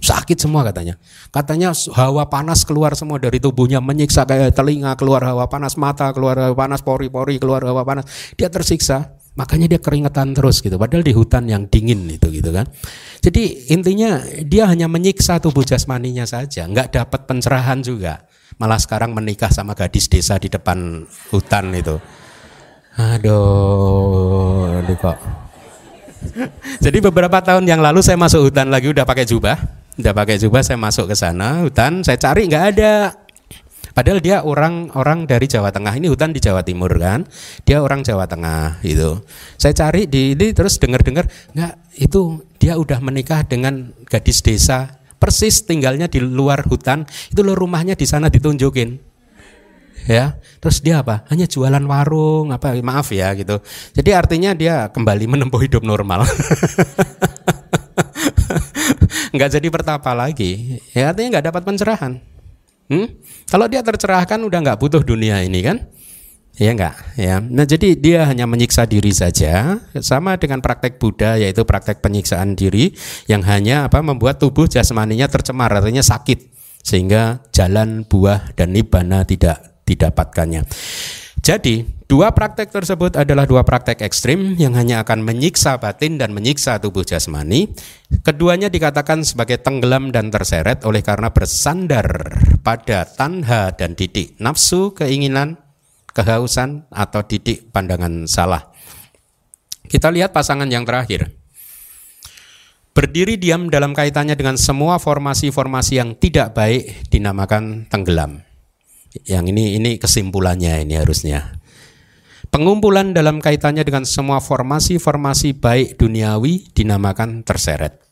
Sakit semua katanya. Katanya hawa panas keluar semua dari tubuhnya, menyiksa kayak telinga keluar hawa panas, mata keluar hawa panas, pori-pori keluar hawa panas. Dia tersiksa, makanya dia keringetan terus gitu. Padahal di hutan yang dingin itu gitu kan. Jadi intinya dia hanya menyiksa tubuh jasmaninya saja, nggak dapat pencerahan juga. Malah sekarang menikah sama gadis desa di depan hutan itu. Aduh, kok. Jadi beberapa tahun yang lalu saya masuk hutan lagi udah pakai jubah udah pakai jubah saya masuk ke sana hutan saya cari nggak ada. Padahal dia orang orang dari Jawa Tengah. Ini hutan di Jawa Timur kan, dia orang Jawa Tengah itu. Saya cari di ini terus dengar dengar nggak itu dia udah menikah dengan gadis desa. Persis tinggalnya di luar hutan. Itu lo rumahnya di sana ditunjukin. Ya terus dia apa? Hanya jualan warung apa maaf ya gitu. Jadi artinya dia kembali menempuh hidup normal nggak jadi pertapa lagi, ya artinya nggak dapat pencerahan. Hmm? Kalau dia tercerahkan udah nggak butuh dunia ini kan? Ya enggak, ya. Nah, jadi dia hanya menyiksa diri saja, sama dengan praktek Buddha yaitu praktek penyiksaan diri yang hanya apa membuat tubuh jasmaninya tercemar, artinya sakit sehingga jalan buah dan nibbana tidak didapatkannya. Jadi, dua praktek tersebut adalah dua praktek ekstrim yang hanya akan menyiksa batin dan menyiksa tubuh jasmani. Keduanya dikatakan sebagai tenggelam dan terseret oleh karena bersandar pada tanha dan didik nafsu, keinginan, kehausan atau didik pandangan salah. Kita lihat pasangan yang terakhir. Berdiri diam dalam kaitannya dengan semua formasi-formasi yang tidak baik dinamakan tenggelam. Yang ini ini kesimpulannya ini harusnya. Pengumpulan dalam kaitannya dengan semua formasi-formasi baik duniawi dinamakan terseret.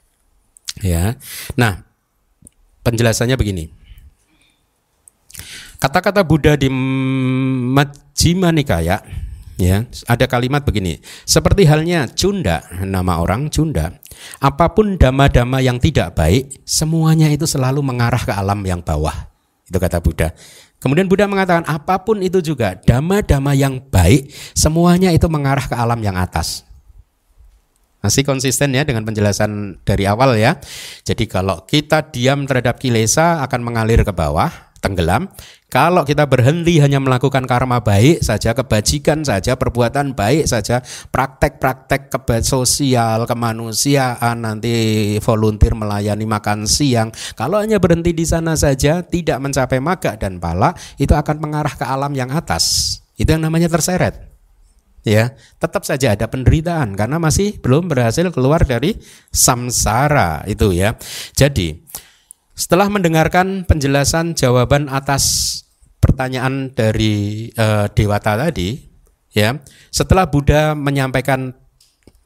Ya. Nah, penjelasannya begini. Kata-kata Buddha di Majjhima Nikaya ya, ada kalimat begini. Seperti halnya Cunda, nama orang Cunda. Apa pun dhamma-dhamma yang tidak baik, semuanya itu selalu mengarah ke alam yang bawah. Itu kata Buddha. Kemudian Buddha mengatakan apa pun itu juga dhamma-dhamma yang baik, semuanya itu mengarah ke alam yang atas. Masih konsisten ya dengan penjelasan dari awal ya. Jadi kalau kita diam terhadap kilesa akan mengalir ke bawah, tenggelam. Kalau kita berhenti hanya melakukan karma baik saja, kebajikan saja, perbuatan baik saja, praktek-praktek sosial, kemanusiaan, nanti volunteer melayani makan siang. Kalau hanya berhenti di sana saja, tidak mencapai maga dan pala, itu akan mengarah ke alam yang atas. Itu yang namanya terseret ya tetap saja ada penderitaan karena masih belum berhasil keluar dari samsara itu ya. Jadi setelah mendengarkan penjelasan jawaban atas pertanyaan dari uh, Dewata tadi, ya setelah Buddha menyampaikan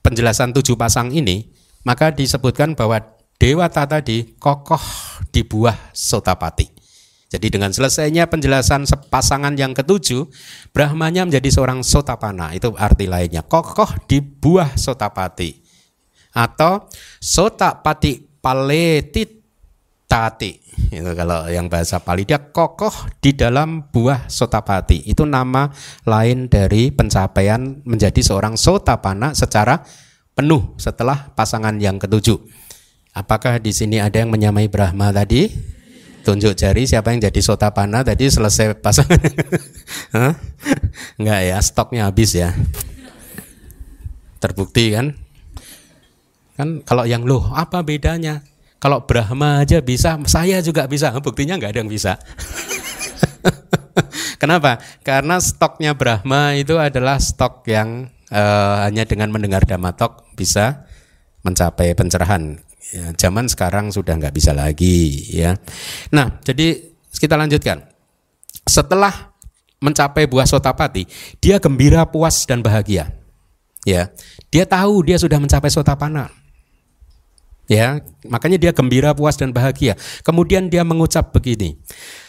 penjelasan tujuh pasang ini, maka disebutkan bahwa Dewata tadi kokoh di buah sotapati. Jadi dengan selesainya penjelasan pasangan yang ketujuh, Brahmanya menjadi seorang sotapana. Itu arti lainnya. Kokoh di buah sotapati. Atau sotapati paletitati. Itu kalau yang bahasa Pali dia kokoh di dalam buah sotapati. Itu nama lain dari pencapaian menjadi seorang sotapana secara penuh setelah pasangan yang ketujuh. Apakah di sini ada yang menyamai Brahma tadi? tunjuk jari siapa yang jadi sotapana tadi selesai pasangan enggak ya stoknya habis ya terbukti kan kan kalau yang loh apa bedanya kalau Brahma aja bisa saya juga bisa buktinya nggak ada yang bisa kenapa karena stoknya Brahma itu adalah stok yang uh, hanya dengan mendengar damatok bisa mencapai pencerahan Ya, zaman sekarang sudah nggak bisa lagi ya. Nah, jadi kita lanjutkan. Setelah mencapai buah sotapati, dia gembira, puas dan bahagia. Ya, dia tahu dia sudah mencapai sotapana. Ya, makanya dia gembira, puas dan bahagia. Kemudian dia mengucap begini.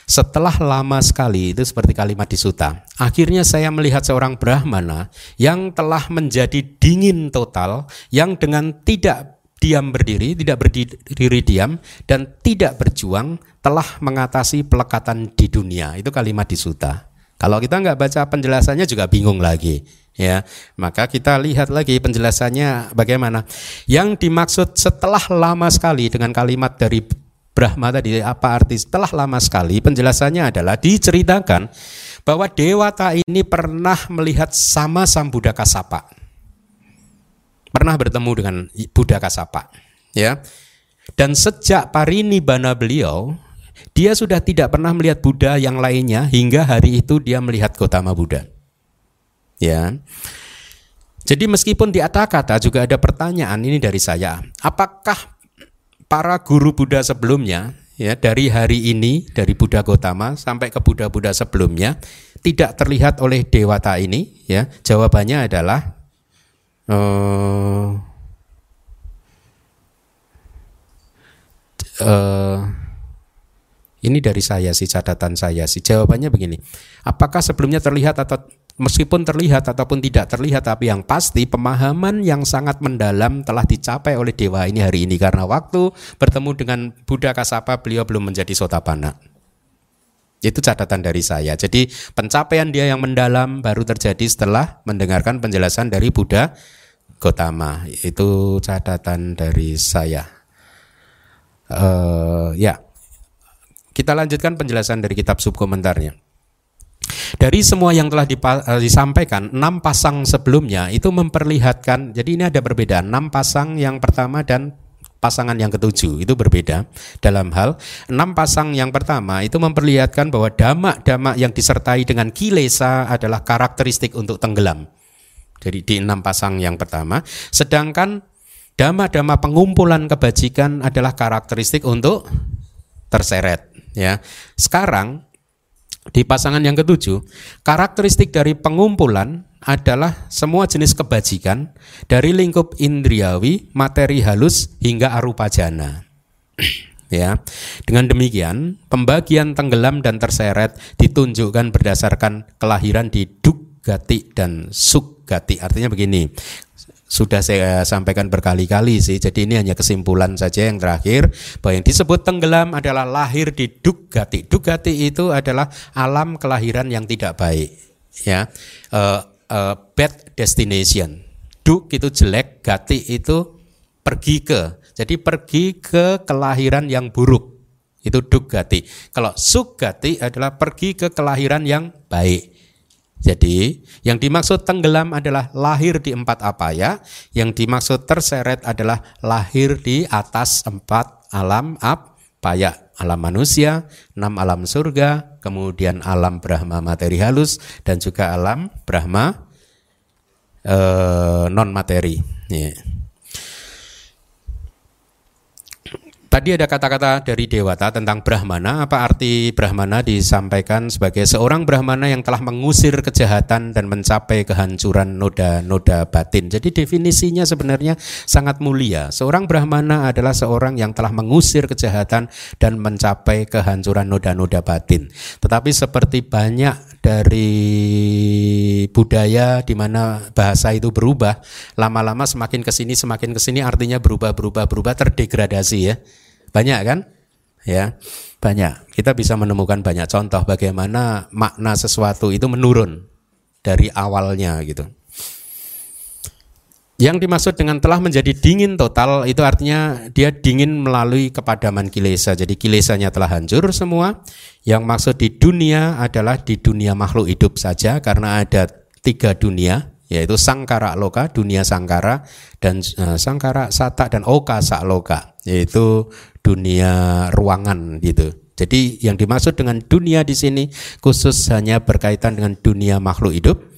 Setelah lama sekali itu seperti kalimat di suta. Akhirnya saya melihat seorang brahmana yang telah menjadi dingin total yang dengan tidak diam berdiri, tidak berdiri diam, dan tidak berjuang telah mengatasi pelekatan di dunia. Itu kalimat di suta. Kalau kita nggak baca penjelasannya juga bingung lagi, ya. Maka kita lihat lagi penjelasannya bagaimana. Yang dimaksud setelah lama sekali dengan kalimat dari Brahma tadi apa arti setelah lama sekali penjelasannya adalah diceritakan bahwa dewata ini pernah melihat sama Sambuddha Kasapa pernah bertemu dengan Buddha Kasapa ya dan sejak parinibbana beliau dia sudah tidak pernah melihat Buddha yang lainnya hingga hari itu dia melihat Gotama Buddha ya. Jadi meskipun di kata juga ada pertanyaan ini dari saya apakah para guru Buddha sebelumnya ya dari hari ini dari Buddha Gotama sampai ke Buddha-Buddha sebelumnya tidak terlihat oleh dewata ini? Ya jawabannya adalah uh, uh, ini dari saya sih catatan saya sih. Jawabannya begini apakah sebelumnya terlihat atau meskipun terlihat ataupun tidak terlihat tapi yang pasti pemahaman yang sangat mendalam telah dicapai oleh dewa ini hari ini karena waktu bertemu dengan Buddha Kasapa beliau belum menjadi sotapana itu catatan dari saya. Jadi pencapaian dia yang mendalam baru terjadi setelah mendengarkan penjelasan dari Buddha Gotama. Itu catatan dari saya. Uh, ya, kita lanjutkan penjelasan dari kitab subkomentarnya. Dari semua yang telah eh, disampaikan, enam pasang sebelumnya itu memperlihatkan, jadi ini ada perbedaan, enam pasang yang pertama dan pasangan yang ketujuh itu berbeda dalam hal enam pasang yang pertama itu memperlihatkan bahwa damak-damak yang disertai dengan kilesa adalah karakteristik untuk tenggelam. Jadi di enam pasang yang pertama, sedangkan dama-dama pengumpulan kebajikan adalah karakteristik untuk terseret. Ya, sekarang di pasangan yang ketujuh, karakteristik dari pengumpulan adalah semua jenis kebajikan dari lingkup indriawi, materi halus hingga arupa jana. ya. Dengan demikian, pembagian tenggelam dan terseret ditunjukkan berdasarkan kelahiran di Dugati dan Sugati. Artinya begini, sudah saya sampaikan berkali-kali sih. Jadi ini hanya kesimpulan saja yang terakhir bahwa yang disebut tenggelam adalah lahir di Dugati. Dugati itu adalah alam kelahiran yang tidak baik, ya. Uh, uh, bad destination. Duk itu jelek, gati itu pergi ke jadi pergi ke kelahiran yang buruk. Itu dugati. Kalau sugati adalah pergi ke kelahiran yang baik. Jadi yang dimaksud tenggelam adalah lahir di empat apa ya? Yang dimaksud terseret adalah lahir di atas empat alam ya? Alam manusia, enam alam surga, kemudian alam Brahma materi halus, dan juga alam Brahma eh, non materi. Yeah. Tadi ada kata-kata dari Dewata tentang Brahmana. Apa arti Brahmana disampaikan sebagai seorang Brahmana yang telah mengusir kejahatan dan mencapai kehancuran noda-noda batin. Jadi definisinya sebenarnya sangat mulia. Seorang Brahmana adalah seorang yang telah mengusir kejahatan dan mencapai kehancuran noda-noda batin. Tetapi seperti banyak dari budaya di mana bahasa itu berubah, lama-lama semakin ke sini semakin ke sini artinya berubah berubah berubah terdegradasi ya. Banyak kan? Ya, banyak. Kita bisa menemukan banyak contoh bagaimana makna sesuatu itu menurun dari awalnya gitu. Yang dimaksud dengan telah menjadi dingin total itu artinya dia dingin melalui kepadaman kilesa. Jadi kilesanya telah hancur semua. Yang maksud di dunia adalah di dunia makhluk hidup saja karena ada tiga dunia yaitu sangkara loka, dunia sangkara dan uh, sangkara sata dan oka sakloka yaitu dunia ruangan gitu. Jadi yang dimaksud dengan dunia di sini khusus hanya berkaitan dengan dunia makhluk hidup.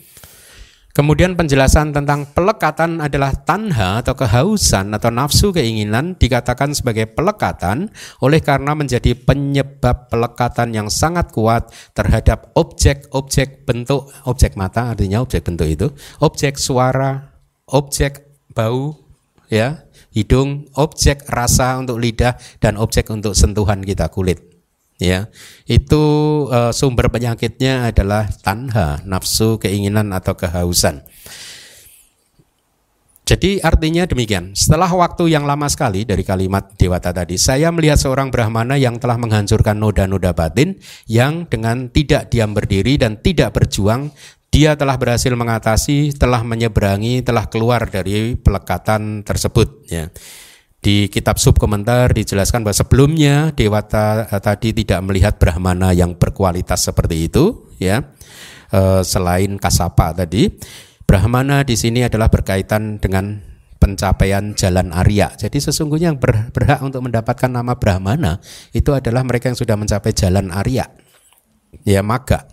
Kemudian penjelasan tentang pelekatan adalah tanha atau kehausan atau nafsu keinginan dikatakan sebagai pelekatan oleh karena menjadi penyebab pelekatan yang sangat kuat terhadap objek-objek bentuk objek mata artinya objek bentuk itu, objek suara, objek bau ya, hidung, objek rasa untuk lidah dan objek untuk sentuhan kita kulit. Ya, itu uh, sumber penyakitnya adalah tanha, nafsu, keinginan atau kehausan. Jadi artinya demikian. Setelah waktu yang lama sekali dari kalimat Dewata tadi, saya melihat seorang Brahmana yang telah menghancurkan noda-noda batin yang dengan tidak diam berdiri dan tidak berjuang dia telah berhasil mengatasi, telah menyeberangi, telah keluar dari pelekatan tersebut. Ya. Di kitab subkomentar dijelaskan bahwa sebelumnya Dewata eh, tadi tidak melihat Brahmana yang berkualitas seperti itu, ya. E, selain Kasapa tadi, Brahmana di sini adalah berkaitan dengan pencapaian jalan Arya. Jadi sesungguhnya yang berhak untuk mendapatkan nama Brahmana itu adalah mereka yang sudah mencapai jalan Arya. Ya, maga.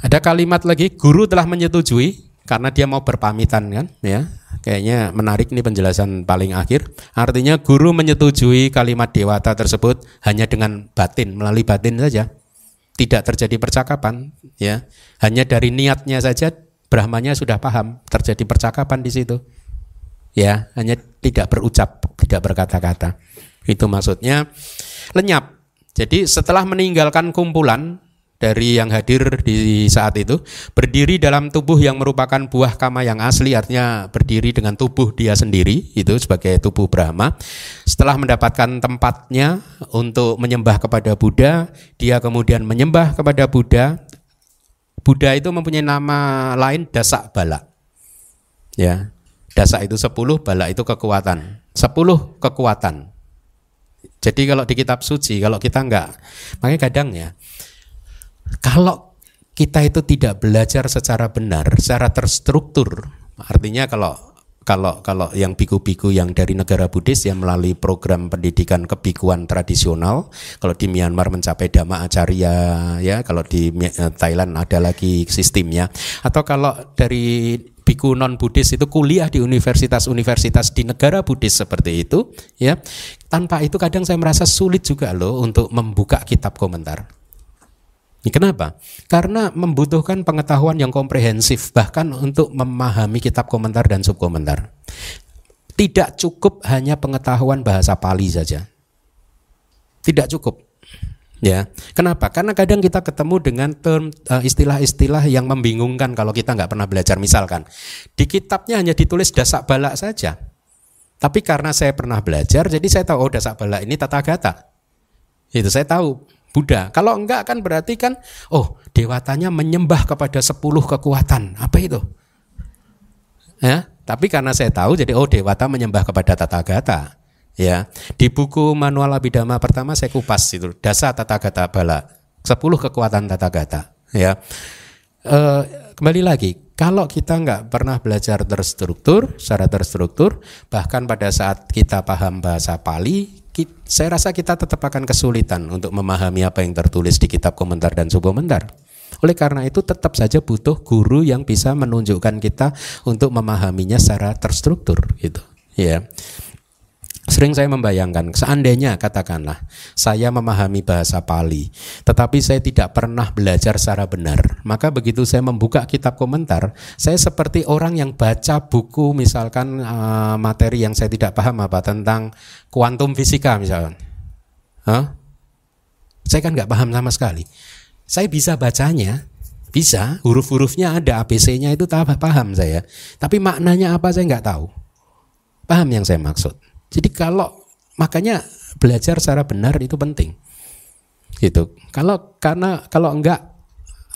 Ada kalimat lagi, guru telah menyetujui karena dia mau berpamitan kan, ya. Kayaknya menarik nih penjelasan paling akhir. Artinya guru menyetujui kalimat dewata tersebut hanya dengan batin, melalui batin saja. Tidak terjadi percakapan, ya. Hanya dari niatnya saja Brahmanya sudah paham terjadi percakapan di situ. Ya, hanya tidak berucap, tidak berkata-kata. Itu maksudnya lenyap. Jadi setelah meninggalkan kumpulan dari yang hadir di saat itu berdiri dalam tubuh yang merupakan buah kama yang asli artinya berdiri dengan tubuh dia sendiri itu sebagai tubuh Brahma. Setelah mendapatkan tempatnya untuk menyembah kepada Buddha dia kemudian menyembah kepada Buddha. Buddha itu mempunyai nama lain Dasak Bala ya Dasak itu sepuluh Bala itu kekuatan. Sepuluh kekuatan. Jadi kalau di kitab suci kalau kita enggak makanya kadang ya kalau kita itu tidak belajar secara benar, secara terstruktur, artinya kalau kalau kalau yang biku-biku yang dari negara Buddhis yang melalui program pendidikan kebikuan tradisional, kalau di Myanmar mencapai Dhamma Acarya ya, kalau di eh, Thailand ada lagi sistemnya, atau kalau dari biku non Buddhis itu kuliah di universitas-universitas di negara Buddhis seperti itu, ya, tanpa itu kadang saya merasa sulit juga loh untuk membuka kitab komentar. Kenapa? Karena membutuhkan pengetahuan yang komprehensif bahkan untuk memahami kitab komentar dan subkomentar. tidak cukup hanya pengetahuan bahasa Pali saja. Tidak cukup. Ya, kenapa? Karena kadang kita ketemu dengan term uh, istilah-istilah yang membingungkan kalau kita nggak pernah belajar. Misalkan di kitabnya hanya ditulis dasak balak saja, tapi karena saya pernah belajar, jadi saya tahu oh dasak balak ini tata gata. Itu saya tahu Buddha. Kalau enggak kan berarti kan, oh dewatanya menyembah kepada sepuluh kekuatan. Apa itu? Ya, tapi karena saya tahu, jadi oh dewata menyembah kepada tata gata ya di buku manual abidama pertama saya kupas itu dasa tata gata bala sepuluh kekuatan tata gata ya e, kembali lagi kalau kita nggak pernah belajar terstruktur secara terstruktur bahkan pada saat kita paham bahasa Pali saya rasa kita tetap akan kesulitan untuk memahami apa yang tertulis di kitab komentar dan subkomentar oleh karena itu tetap saja butuh guru yang bisa menunjukkan kita untuk memahaminya secara terstruktur gitu. Ya Sering saya membayangkan, seandainya katakanlah saya memahami bahasa Pali, tetapi saya tidak pernah belajar secara benar, maka begitu saya membuka kitab komentar, saya seperti orang yang baca buku misalkan uh, materi yang saya tidak paham apa tentang kuantum fisika misalkan. Huh? Saya kan nggak paham sama sekali. Saya bisa bacanya, bisa huruf-hurufnya ada ABC-nya itu paham saya, tapi maknanya apa saya nggak tahu. Paham yang saya maksud? Jadi kalau makanya belajar secara benar itu penting. Gitu. Kalau karena kalau enggak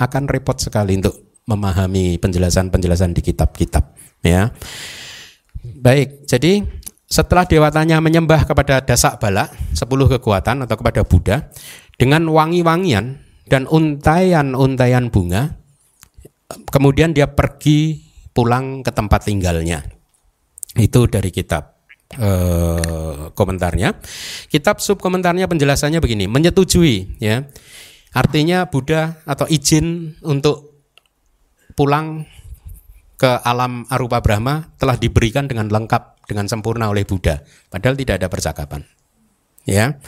akan repot sekali untuk memahami penjelasan-penjelasan di kitab-kitab, ya. Baik, jadi setelah dewatanya menyembah kepada dasak bala, sepuluh kekuatan atau kepada Buddha, dengan wangi-wangian dan untayan-untayan bunga, kemudian dia pergi pulang ke tempat tinggalnya. Itu dari kitab uh, komentarnya. Kitab sub komentarnya penjelasannya begini, menyetujui ya. Artinya Buddha atau izin untuk pulang ke alam arupa Brahma telah diberikan dengan lengkap dengan sempurna oleh Buddha, padahal tidak ada percakapan. Ya.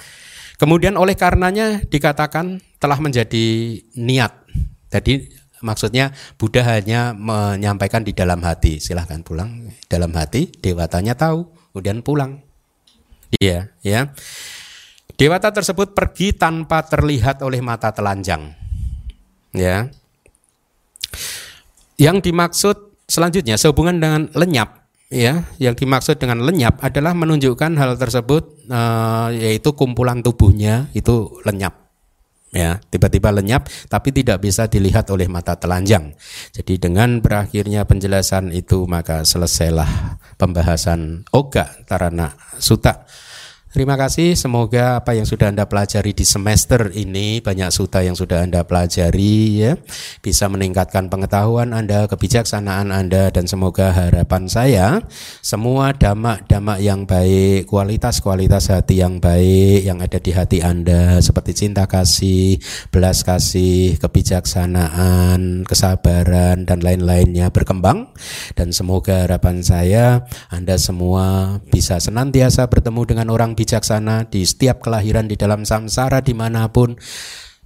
Kemudian oleh karenanya dikatakan telah menjadi niat. Jadi maksudnya Buddha hanya menyampaikan di dalam hati. Silahkan pulang dalam hati, dewatanya tahu kemudian pulang. Iya, ya. Dewata tersebut pergi tanpa terlihat oleh mata telanjang. Ya. Yang dimaksud selanjutnya sehubungan dengan lenyap, ya. Yang dimaksud dengan lenyap adalah menunjukkan hal tersebut uh, yaitu kumpulan tubuhnya itu lenyap ya tiba-tiba lenyap tapi tidak bisa dilihat oleh mata telanjang. Jadi dengan berakhirnya penjelasan itu maka selesailah pembahasan Oga Tarana Suta Terima kasih, semoga apa yang sudah Anda pelajari di semester ini, banyak suta yang sudah Anda pelajari ya, bisa meningkatkan pengetahuan Anda, kebijaksanaan Anda dan semoga harapan saya semua damak-damak yang baik, kualitas-kualitas hati yang baik yang ada di hati Anda seperti cinta kasih, belas kasih, kebijaksanaan, kesabaran dan lain-lainnya berkembang. Dan semoga harapan saya Anda semua bisa senantiasa bertemu dengan orang bijaksana di setiap kelahiran di dalam samsara di mana pun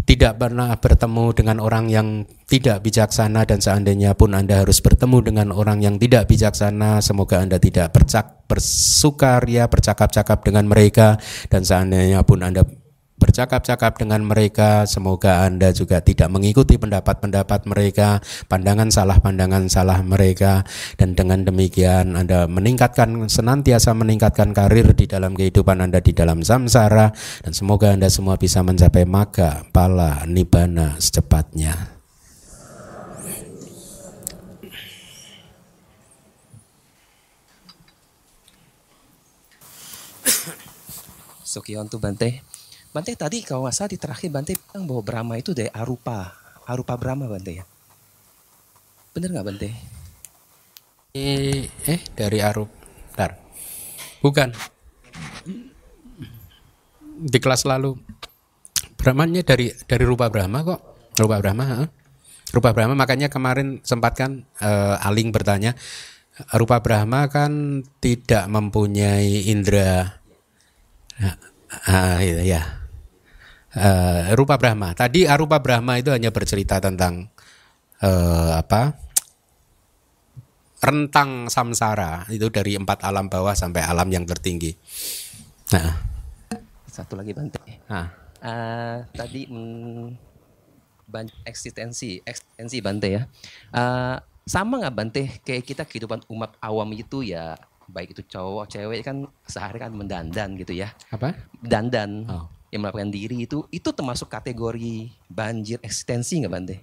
tidak pernah bertemu dengan orang yang tidak bijaksana dan seandainya pun Anda harus bertemu dengan orang yang tidak bijaksana semoga Anda tidak bercak bersukaria bercakap-cakap dengan mereka dan seandainya pun Anda bercakap-cakap dengan mereka. Semoga Anda juga tidak mengikuti pendapat-pendapat mereka, pandangan salah pandangan salah mereka dan dengan demikian Anda meningkatkan senantiasa meningkatkan karir di dalam kehidupan Anda di dalam samsara dan semoga Anda semua bisa mencapai maka pala nibana secepatnya. Sukiyanto Bante. Bante tadi kalau nggak salah di terakhir Bante bilang bahwa Brahma itu dari Arupa. Arupa Brahma Bante ya. Bener nggak Bante? Eh, eh dari Arup. Bentar. Bukan. Di kelas lalu. Brahmanya dari dari rupa Brahma kok. Rupa Brahma. Ha? Rupa Brahma makanya kemarin sempat kan uh, Aling bertanya rupa Brahma kan tidak mempunyai indera. Nah, ah, ya uh, rupa Brahma. Tadi arupa Brahma itu hanya bercerita tentang uh, apa? rentang samsara itu dari empat alam bawah sampai alam yang tertinggi. Nah, Satu lagi Bante. nah. Eh, tadi mm, ban- eksistensi, eksistensi Bante ya. Eh, sama nggak Bante kayak kita kehidupan umat awam itu ya baik itu cowok cewek kan sehari kan mendandan gitu ya. apa? Dandan Oh. Yang melakukan diri itu itu termasuk kategori banjir eksistensi nggak Bante?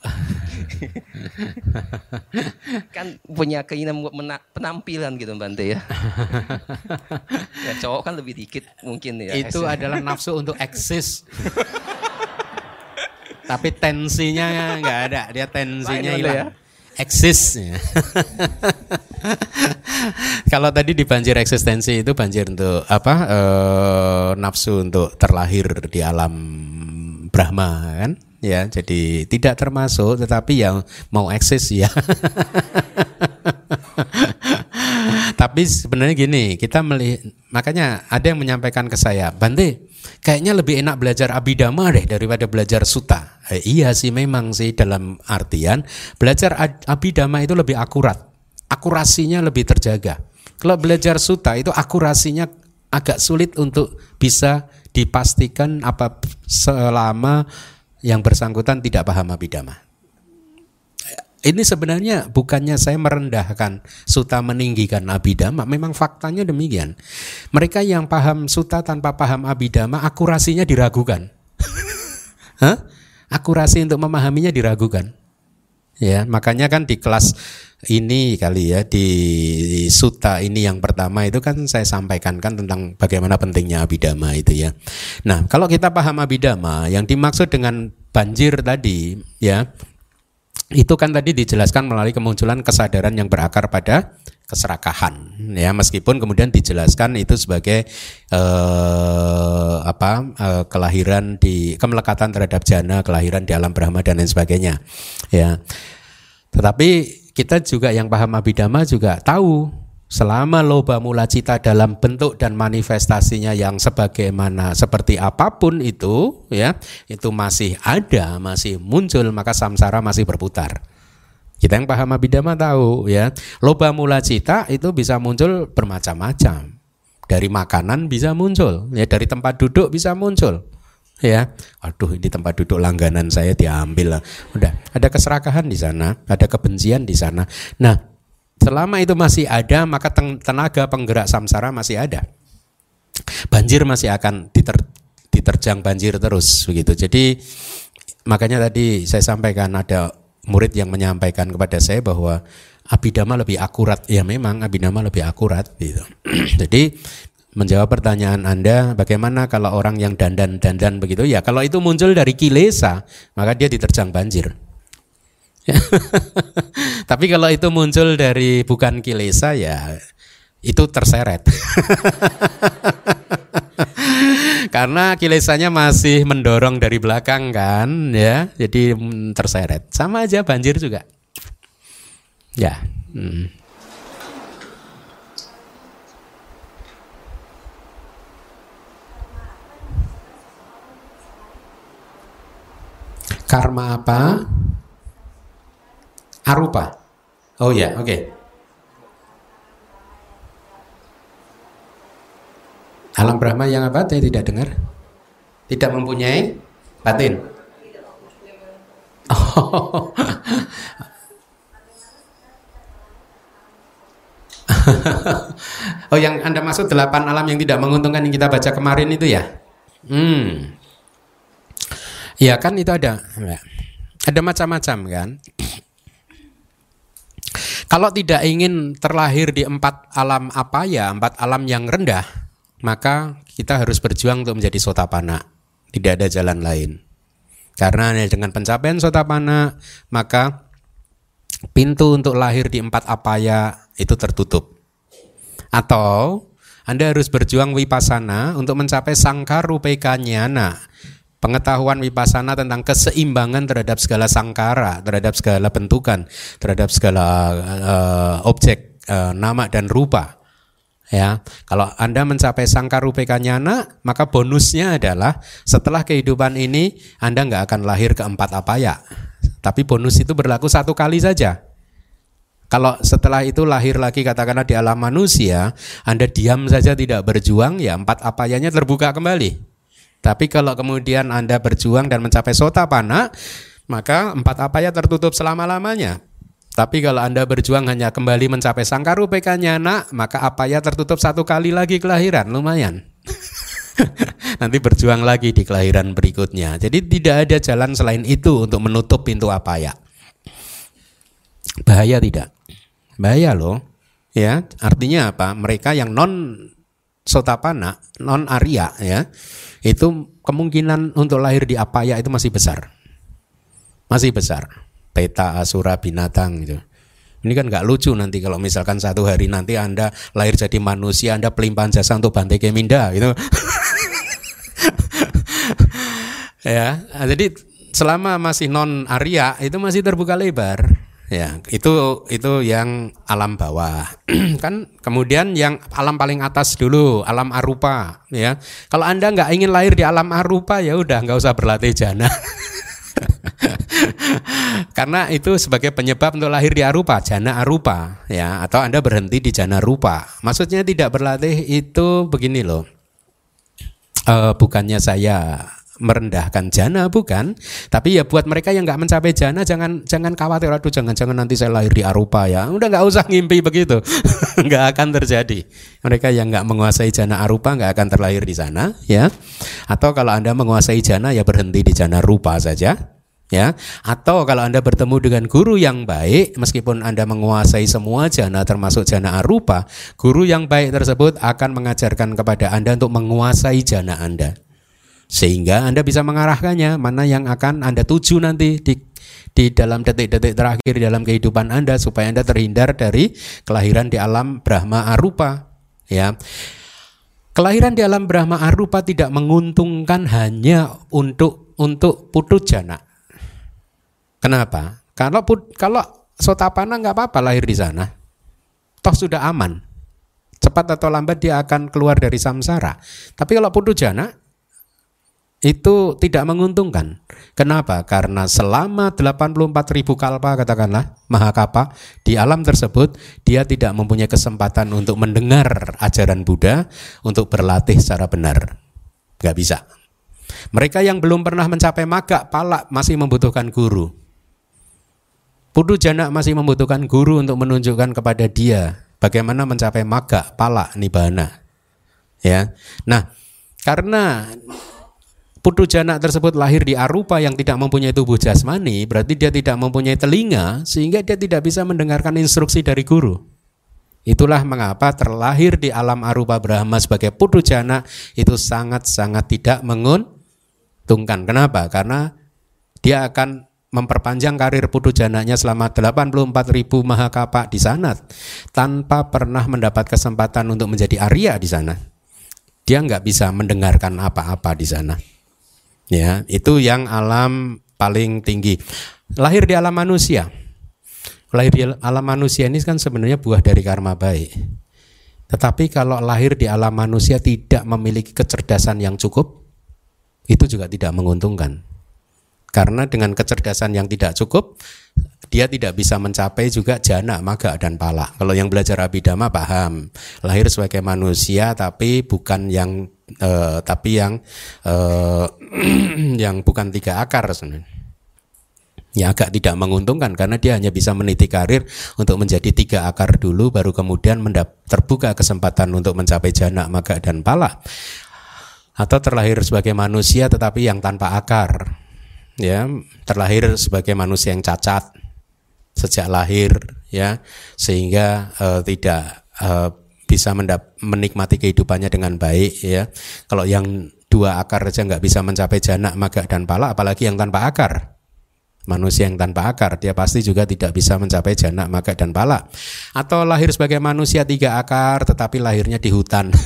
kan punya keinginan buat penampilan gitu Bante ya. ya cowok kan lebih dikit mungkin ya. itu adalah nafsu untuk eksis. Tapi tensinya nggak ada, dia tensinya hilang. Eksis. Kalau tadi di banjir eksistensi itu banjir untuk apa? eh, nafsu untuk terlahir di alam Brahma kan? Ya, jadi tidak termasuk, tetapi yang mau eksis ya. Tapi sebenarnya gini, kita melihat makanya ada yang menyampaikan ke saya, Bante, kayaknya lebih enak belajar abidama deh daripada belajar suta. Eh, iya sih memang sih dalam artian belajar abidama itu lebih akurat, akurasinya lebih terjaga. Kalau belajar suta itu akurasinya agak sulit untuk bisa dipastikan apa selama yang bersangkutan tidak paham abidama. Ini sebenarnya bukannya saya merendahkan suta meninggikan abidama, memang faktanya demikian. Mereka yang paham suta tanpa paham abidama, akurasinya diragukan. Hah? Akurasi untuk memahaminya diragukan. Ya, makanya kan di kelas ini kali ya di suta ini yang pertama itu kan saya sampaikan kan tentang bagaimana pentingnya abidama itu ya. Nah, kalau kita paham abidama, yang dimaksud dengan banjir tadi ya, itu kan tadi dijelaskan melalui kemunculan kesadaran yang berakar pada keserakahan ya. Meskipun kemudian dijelaskan itu sebagai eh, apa eh, kelahiran di kemelekatan terhadap jana kelahiran di alam brahma dan lain sebagainya ya. Tetapi kita juga yang paham abidama juga tahu selama loba mula cita dalam bentuk dan manifestasinya yang sebagaimana seperti apa pun itu ya itu masih ada masih muncul maka samsara masih berputar. Kita yang paham abidama tahu ya. Loba mula cita itu bisa muncul bermacam-macam. Dari makanan bisa muncul ya. Dari tempat duduk bisa muncul ya. Aduh ini tempat duduk langganan saya diambil lah. Udah ada keserakahan di sana ada kebencian di sana. Nah selama itu masih ada maka ten- tenaga penggerak samsara masih ada. Banjir masih akan diter, diterjang banjir terus begitu. Jadi makanya tadi saya sampaikan ada murid yang menyampaikan kepada saya bahwa abidama lebih akurat. Ya memang abidama lebih akurat gitu. Jadi menjawab pertanyaan Anda bagaimana kalau orang yang dandan-dandan begitu? Ya kalau itu muncul dari kilesa maka dia diterjang banjir tapi kalau itu muncul dari bukan kilesa ya itu terseret. Karena kilesanya masih mendorong dari belakang kan ya. Jadi mm, terseret. Sama aja banjir juga. Ya mm. karma apa arupa oh ya oke. Alam brahma yang apa? Saya tidak dengar. Tidak mempunyai batin. Oh. Oh yang anda maksud delapan alam yang tidak menguntungkan yang kita baca kemarin itu ya? Hmm. Ya kan itu ada. Ada macam-macam kan kalau tidak ingin terlahir di empat alam apa ya empat alam yang rendah maka kita harus berjuang untuk menjadi sotapana. Tidak ada jalan lain. Karena dengan pencapaian sotapana maka pintu untuk lahir di empat apaya itu tertutup. Atau anda harus berjuang wipasana untuk mencapai sangkar rupeka nyana pengetahuan wipasana tentang keseimbangan terhadap segala sangkara, terhadap segala bentukan, terhadap segala uh, objek uh, nama dan rupa. Ya, kalau Anda mencapai sangkar rupeka nyana, maka bonusnya adalah setelah kehidupan ini Anda nggak akan lahir ke empat apaya. Tapi bonus itu berlaku satu kali saja. Kalau setelah itu lahir lagi katakanlah di alam manusia, Anda diam saja tidak berjuang, ya empat apayanya terbuka kembali. Tapi kalau kemudian Anda berjuang dan mencapai sota pana, maka empat apaya tertutup selama-lamanya. Tapi kalau Anda berjuang hanya kembali mencapai sangkaru PK-nya nak, maka apaya tertutup satu kali lagi kelahiran, lumayan. Nanti berjuang lagi di kelahiran berikutnya. Jadi tidak ada jalan selain itu untuk menutup pintu apaya. Bahaya tidak? Bahaya loh. Ya, artinya apa? Mereka yang non sotapana, non Arya ya, itu kemungkinan untuk lahir di apaya itu masih besar. Masih besar. Peta asura binatang gitu. Ini kan nggak lucu nanti kalau misalkan satu hari nanti Anda lahir jadi manusia, Anda pelimpahan jasa untuk Bante Keminda gitu. ya, jadi selama masih non Arya itu masih terbuka lebar. Ya, itu itu yang alam bawah. kan kemudian yang alam paling atas dulu, alam arupa, ya. Kalau Anda nggak ingin lahir di alam arupa ya udah nggak usah berlatih jana. Karena itu sebagai penyebab untuk lahir di arupa, jana arupa, ya. Atau Anda berhenti di jana rupa. Maksudnya tidak berlatih itu begini loh. Uh, bukannya saya merendahkan jana bukan? Tapi ya buat mereka yang nggak mencapai jana jangan jangan khawatir. Aduh jangan jangan nanti saya lahir di arupa ya. Udah nggak usah ngimpi begitu. Nggak akan terjadi. Mereka yang nggak menguasai jana arupa nggak akan terlahir di sana ya. Atau kalau anda menguasai jana ya berhenti di jana rupa saja ya. Atau kalau Anda bertemu dengan guru yang baik meskipun Anda menguasai semua jana termasuk jana arupa guru yang baik tersebut akan mengajarkan kepada Anda untuk menguasai jana Anda sehingga Anda bisa mengarahkannya mana yang akan Anda tuju nanti di di dalam detik-detik terakhir dalam kehidupan Anda supaya Anda terhindar dari kelahiran di alam Brahma Arupa ya. Kelahiran di alam Brahma Arupa tidak menguntungkan hanya untuk untuk putu jana. Kenapa? Kalau kalau sotapana nggak apa-apa lahir di sana. Toh sudah aman. Cepat atau lambat dia akan keluar dari samsara. Tapi kalau putu jana itu tidak menguntungkan. Kenapa? Karena selama 84 ribu kalpa katakanlah Mahakapa di alam tersebut dia tidak mempunyai kesempatan untuk mendengar ajaran Buddha untuk berlatih secara benar. Gak bisa. Mereka yang belum pernah mencapai maga pala masih membutuhkan guru. Pudu Jana masih membutuhkan guru untuk menunjukkan kepada dia bagaimana mencapai maga pala nibana. Ya. Nah, karena Putu jana tersebut lahir di arupa yang tidak mempunyai tubuh jasmani, berarti dia tidak mempunyai telinga, sehingga dia tidak bisa mendengarkan instruksi dari guru. Itulah mengapa terlahir di alam arupa Brahma sebagai putu jana itu sangat-sangat tidak menguntungkan. Kenapa? Karena dia akan memperpanjang karir putu jananya selama 84 ribu mahakapa di sana tanpa pernah mendapat kesempatan untuk menjadi Arya di sana. Dia nggak bisa mendengarkan apa-apa di sana. Ya, itu yang alam paling tinggi. Lahir di alam manusia. Lahir di alam manusia ini kan sebenarnya buah dari karma baik. Tetapi kalau lahir di alam manusia tidak memiliki kecerdasan yang cukup, itu juga tidak menguntungkan. Karena dengan kecerdasan yang tidak cukup, dia tidak bisa mencapai juga jana, maga dan pala. Kalau yang belajar abidama paham, lahir sebagai manusia tapi bukan yang eh, tapi yang eh, yang bukan tiga akar sebenarnya. Ya agak tidak menguntungkan karena dia hanya bisa meniti karir untuk menjadi tiga akar dulu baru kemudian terbuka kesempatan untuk mencapai jana, maga dan pala. Atau terlahir sebagai manusia tetapi yang tanpa akar ya terlahir sebagai manusia yang cacat sejak lahir ya sehingga uh, tidak uh, bisa mendap menikmati kehidupannya dengan baik ya. Kalau yang dua akar saja nggak bisa mencapai jana maga dan pala apalagi yang tanpa akar. Manusia yang tanpa akar dia pasti juga tidak bisa mencapai jana maga dan pala. Atau lahir sebagai manusia tiga akar tetapi lahirnya di hutan.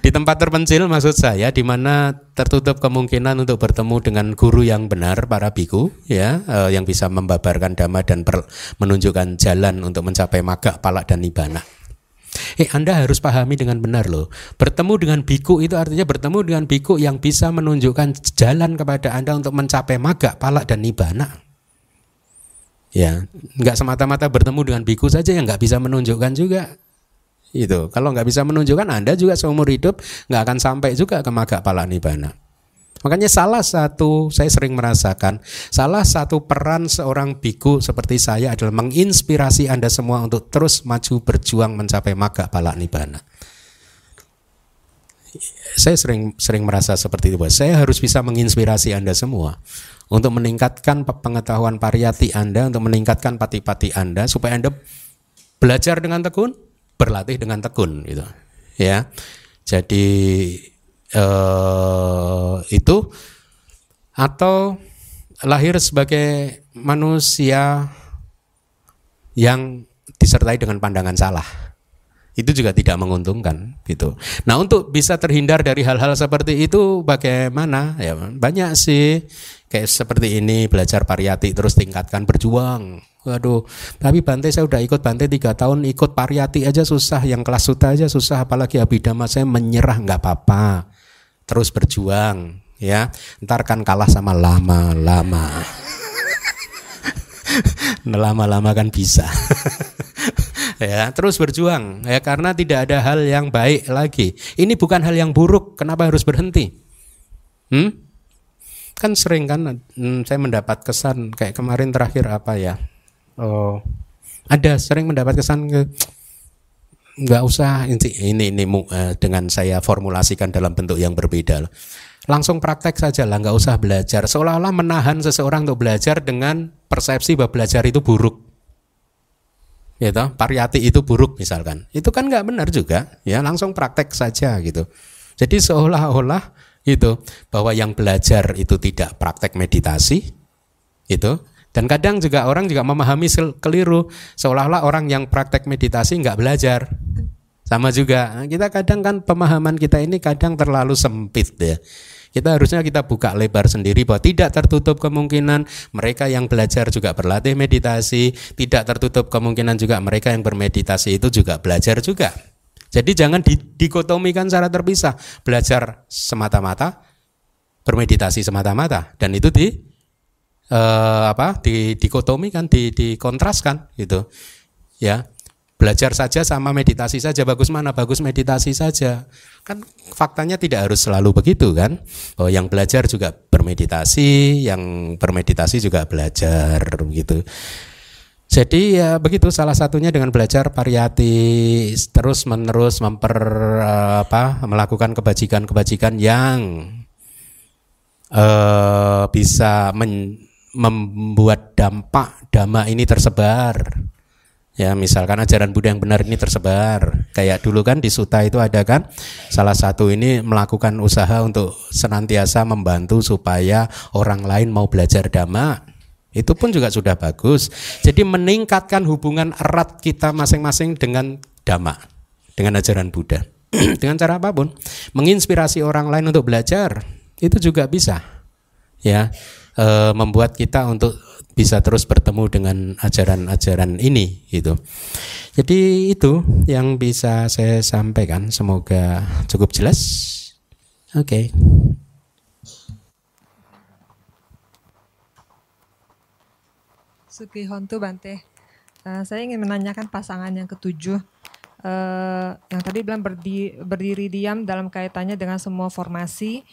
Di tempat terpencil maksud saya di mana tertutup kemungkinan untuk bertemu dengan guru yang benar para biku ya eh, yang bisa membabarkan dhamma dan per, menunjukkan jalan untuk mencapai maga, palak dan nibana. Eh Anda harus pahami dengan benar loh. Bertemu dengan biku itu artinya bertemu dengan biku yang bisa menunjukkan jalan kepada Anda untuk mencapai maga, palak dan nibana. Ya, nggak semata-mata bertemu dengan biku saja yang nggak bisa menunjukkan juga. Itu kalau nggak bisa menunjukkan Anda juga seumur hidup nggak akan sampai juga ke maga pala nibana. Makanya salah satu saya sering merasakan salah satu peran seorang biku seperti saya adalah menginspirasi Anda semua untuk terus maju berjuang mencapai maga pala nibana. Saya sering sering merasa seperti itu. Saya harus bisa menginspirasi Anda semua untuk meningkatkan pengetahuan pariyati Anda, untuk meningkatkan pati-pati Anda supaya Anda belajar dengan tekun, berlatih dengan tekun gitu. Ya. Jadi eh, itu atau lahir sebagai manusia yang disertai dengan pandangan salah. Itu juga tidak menguntungkan gitu. Nah untuk bisa terhindar dari hal-hal seperti itu bagaimana? Ya banyak sih. Kayak seperti ini belajar pariyati terus tingkatkan berjuang. Waduh, tapi Bante saya udah ikut Bante tiga tahun ikut pariyati aja susah, yang kelas suta aja susah, apalagi abidama saya menyerah nggak apa-apa, terus berjuang ya. Ntar kan kalah sama lama-lama, lama-lama kan bisa. ya terus berjuang ya karena tidak ada hal yang baik lagi ini bukan hal yang buruk kenapa harus berhenti hmm? kan sering kan hmm, saya mendapat kesan kayak kemarin terakhir apa ya oh ada sering mendapat kesan ke nggak usah ini ini, ini uh, dengan saya formulasikan dalam bentuk yang berbeda langsung praktek saja lah nggak usah belajar. Seolah-olah menahan seseorang untuk belajar dengan persepsi bahwa belajar itu buruk. Gitu pariyati itu buruk misalkan. Itu kan nggak benar juga. Ya langsung praktek saja gitu. Jadi seolah-olah itu bahwa yang belajar itu tidak praktek meditasi itu dan kadang juga orang juga memahami keliru seolah-olah orang yang praktek meditasi nggak belajar. Sama juga kita kadang kan pemahaman kita ini kadang terlalu sempit ya. Kita harusnya kita buka lebar sendiri bahwa tidak tertutup kemungkinan mereka yang belajar juga berlatih meditasi, tidak tertutup kemungkinan juga mereka yang bermeditasi itu juga belajar juga. Jadi jangan dikotomikan secara terpisah, belajar semata-mata, bermeditasi semata-mata dan itu di eh, apa? di dikotomikan, di dikontraskan gitu. Ya. Belajar saja sama meditasi saja bagus mana? Bagus meditasi saja. Kan faktanya tidak harus selalu begitu kan? Oh, yang belajar juga bermeditasi, yang bermeditasi juga belajar gitu. Jadi ya begitu salah satunya dengan belajar pariyati terus menerus memper apa melakukan kebajikan-kebajikan yang uh, bisa men, membuat dampak dhamma ini tersebar Ya, misalkan ajaran Buddha yang benar ini tersebar. Kayak dulu kan di Suta itu ada kan salah satu ini melakukan usaha untuk senantiasa membantu supaya orang lain mau belajar dhamma. Itu pun juga sudah bagus. Jadi meningkatkan hubungan erat kita masing-masing dengan dhamma, dengan ajaran Buddha. dengan cara apa pun, menginspirasi orang lain untuk belajar itu juga bisa. Ya, e, membuat kita untuk bisa terus bertemu dengan ajaran-ajaran ini gitu. Jadi itu yang bisa saya sampaikan. Semoga cukup jelas. Oke. Okay. Suki Hontu Bante. Uh, saya ingin menanyakan pasangan yang ketujuh uh, yang tadi bilang berdiri, berdiri diam dalam kaitannya dengan semua formasi.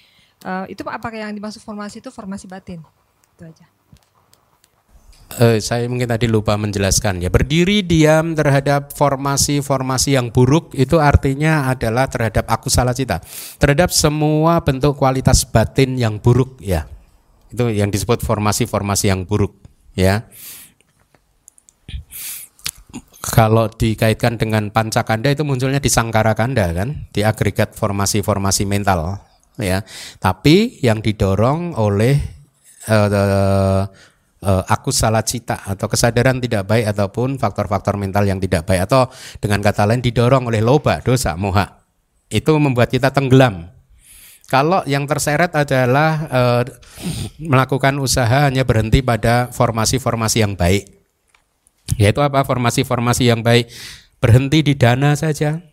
Uh, itu apakah yang dimaksud formasi itu formasi batin? Itu aja. Eh, saya mungkin tadi lupa menjelaskan ya. Berdiri diam terhadap formasi-formasi yang buruk itu artinya adalah terhadap aku salah cita. Terhadap semua bentuk kualitas batin yang buruk ya. Itu yang disebut formasi-formasi yang buruk ya. Kalau dikaitkan dengan pancakanda itu munculnya di sangkara kanda kan di agregat formasi-formasi mental ya tapi yang didorong oleh uh, uh, aku salah cita atau kesadaran tidak baik ataupun faktor-faktor mental yang tidak baik atau dengan kata lain didorong oleh loba, dosa, moha. Itu membuat kita tenggelam. Kalau yang terseret adalah uh, melakukan usaha hanya berhenti pada formasi-formasi yang baik. Yaitu apa? Formasi-formasi yang baik berhenti di dana saja.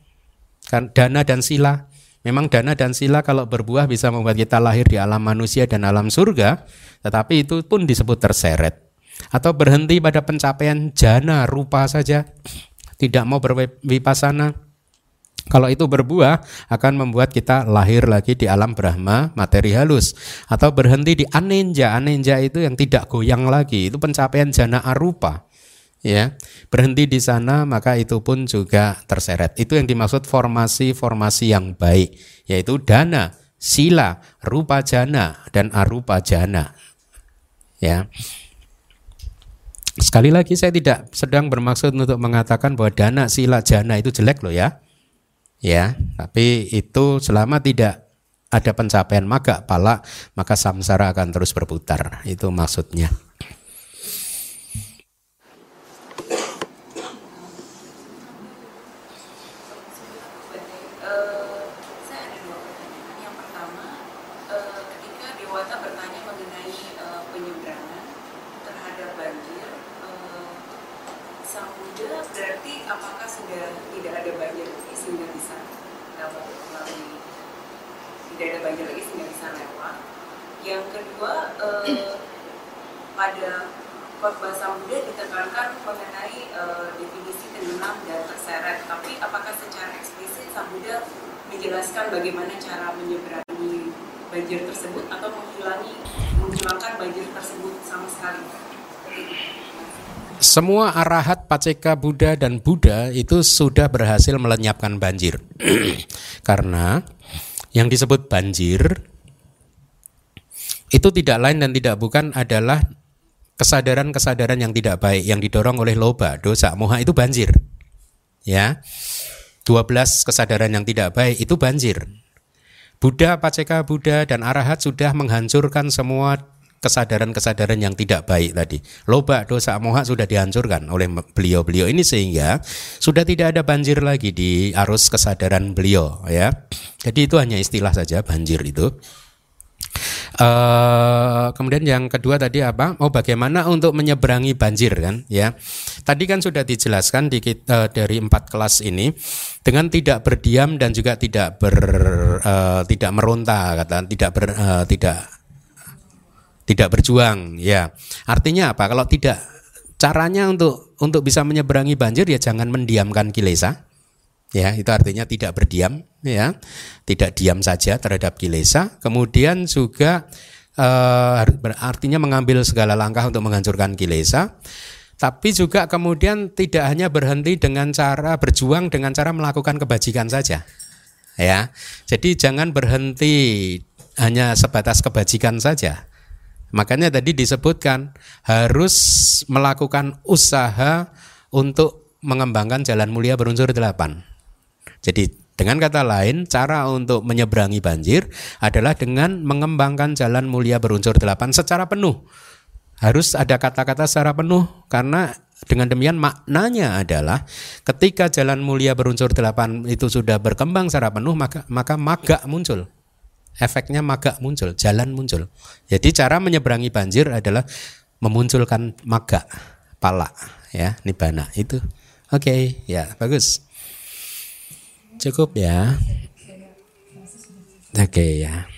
Kan dana dan sila. Memang dana dan sila kalau berbuah bisa membuat kita lahir di alam manusia dan alam surga, tetapi itu pun disebut terseret. atau berhenti pada pencapaian jana rupa saja, tidak mau berwipasana. Kalau itu berbuah akan membuat kita lahir lagi di alam Brahma materi halus atau berhenti di anenja. Anenja itu yang tidak goyang lagi, itu pencapaian jana arupa. Ya, berhenti di sana maka itu pun juga terseret. Itu yang dimaksud formasi-formasi yang baik, yaitu dana, sila, rupa jana dan arupa jana. Ya. Sekali lagi saya tidak sedang bermaksud untuk mengatakan bahwa dana, sila, jana itu jelek loh ya. Ya, tapi itu selama tidak ada pencapaian maga pala, maka samsara akan terus berputar. Itu maksudnya. tidak ada banjir lagi sehingga bisa lewat melalui tidak ada banjir lagi sehingga bisa lewat. Yang kedua eh, pada khotbah sambuda ditekankan mengenai eh, definisi tenggelam dan terseret. Tapi apakah secara eksplisit sambuda menjelaskan bagaimana cara menyeberangi banjir tersebut atau menghilangi menghilangkan banjir tersebut sama sekali? Semua arahat, paceka Buddha dan Buddha itu sudah berhasil melenyapkan banjir. Karena yang disebut banjir itu tidak lain dan tidak bukan adalah kesadaran-kesadaran yang tidak baik yang didorong oleh loba, dosa, moha itu banjir. Ya. 12 kesadaran yang tidak baik itu banjir. Buddha, Paceka Buddha dan Arahat sudah menghancurkan semua kesadaran-kesadaran yang tidak baik tadi. Loba, dosa, moha sudah dihancurkan oleh beliau-beliau ini sehingga sudah tidak ada banjir lagi di arus kesadaran beliau ya. Jadi itu hanya istilah saja banjir itu. Uh, kemudian yang kedua tadi apa? Oh bagaimana untuk menyeberangi banjir kan? Ya, tadi kan sudah dijelaskan di uh, dari empat kelas ini dengan tidak berdiam dan juga tidak ber uh, tidak meronta kata tidak ber uh, tidak tidak berjuang ya. Artinya apa? Kalau tidak caranya untuk untuk bisa menyeberangi banjir ya jangan mendiamkan kilesa. Ya itu artinya tidak berdiam ya. Tidak diam saja terhadap kilesa. Kemudian juga uh, artinya mengambil segala langkah untuk menghancurkan kilesa. Tapi juga kemudian tidak hanya berhenti dengan cara berjuang dengan cara melakukan kebajikan saja ya. Jadi jangan berhenti hanya sebatas kebajikan saja Makanya tadi disebutkan harus melakukan usaha untuk mengembangkan jalan mulia berunsur delapan. Jadi dengan kata lain, cara untuk menyeberangi banjir adalah dengan mengembangkan jalan mulia berunsur delapan secara penuh. Harus ada kata-kata secara penuh karena dengan demikian maknanya adalah ketika jalan mulia berunsur delapan itu sudah berkembang secara penuh maka maka maga muncul efeknya maga muncul, jalan muncul. Jadi cara menyeberangi banjir adalah memunculkan maga, pala, ya, nibana itu. Oke, okay, ya bagus. Cukup ya. Oke okay, ya.